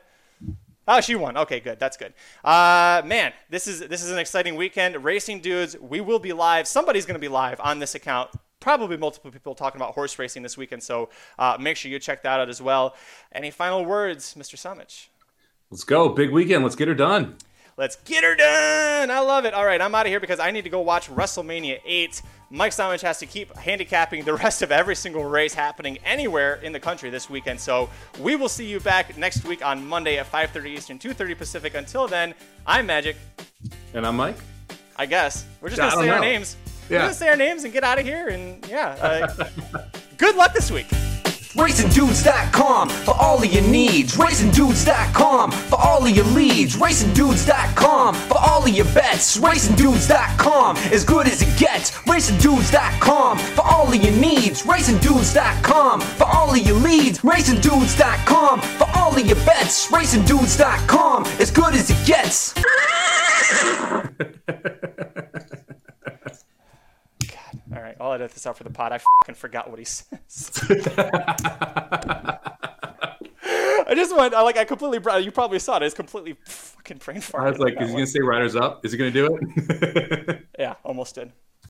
Oh, she won. Okay, good. That's good. Uh, man, this is this is an exciting weekend. Racing dudes, we will be live. Somebody's going to be live on this account. Probably multiple people talking about horse racing this weekend. So uh, make sure you check that out as well. Any final words, Mr. Somich? Let's go. Big weekend. Let's get her done. Let's get her done. I love it. All right, I'm out of here because I need to go watch WrestleMania 8. Mike Simon has to keep handicapping the rest of every single race happening anywhere in the country this weekend. So we will see you back next week on Monday at 5:30 Eastern, 2:30 Pacific. Until then, I'm Magic. And I'm Mike. I guess we're just gonna say our names. Yeah. We're gonna say our names and get out of here. And yeah, uh, [laughs] good luck this week. RacingDudes.com for all of your needs. RacingDudes.com for all of your leads. RacingDudes.com for all of your bets. RacingDudes.com as good as it gets. RacingDudes.com for all of your needs. RacingDudes.com for all of your leads. RacingDudes.com for all of your bets. RacingDudes.com as good as it gets. [laughs] I'll edit this out for the pod. I fucking forgot what he says. [laughs] I just went. I like. I completely. You probably saw it. It's completely fucking brain fart. I was like, is he gonna say "Riders Up"? Is he gonna do it? yeah, almost did.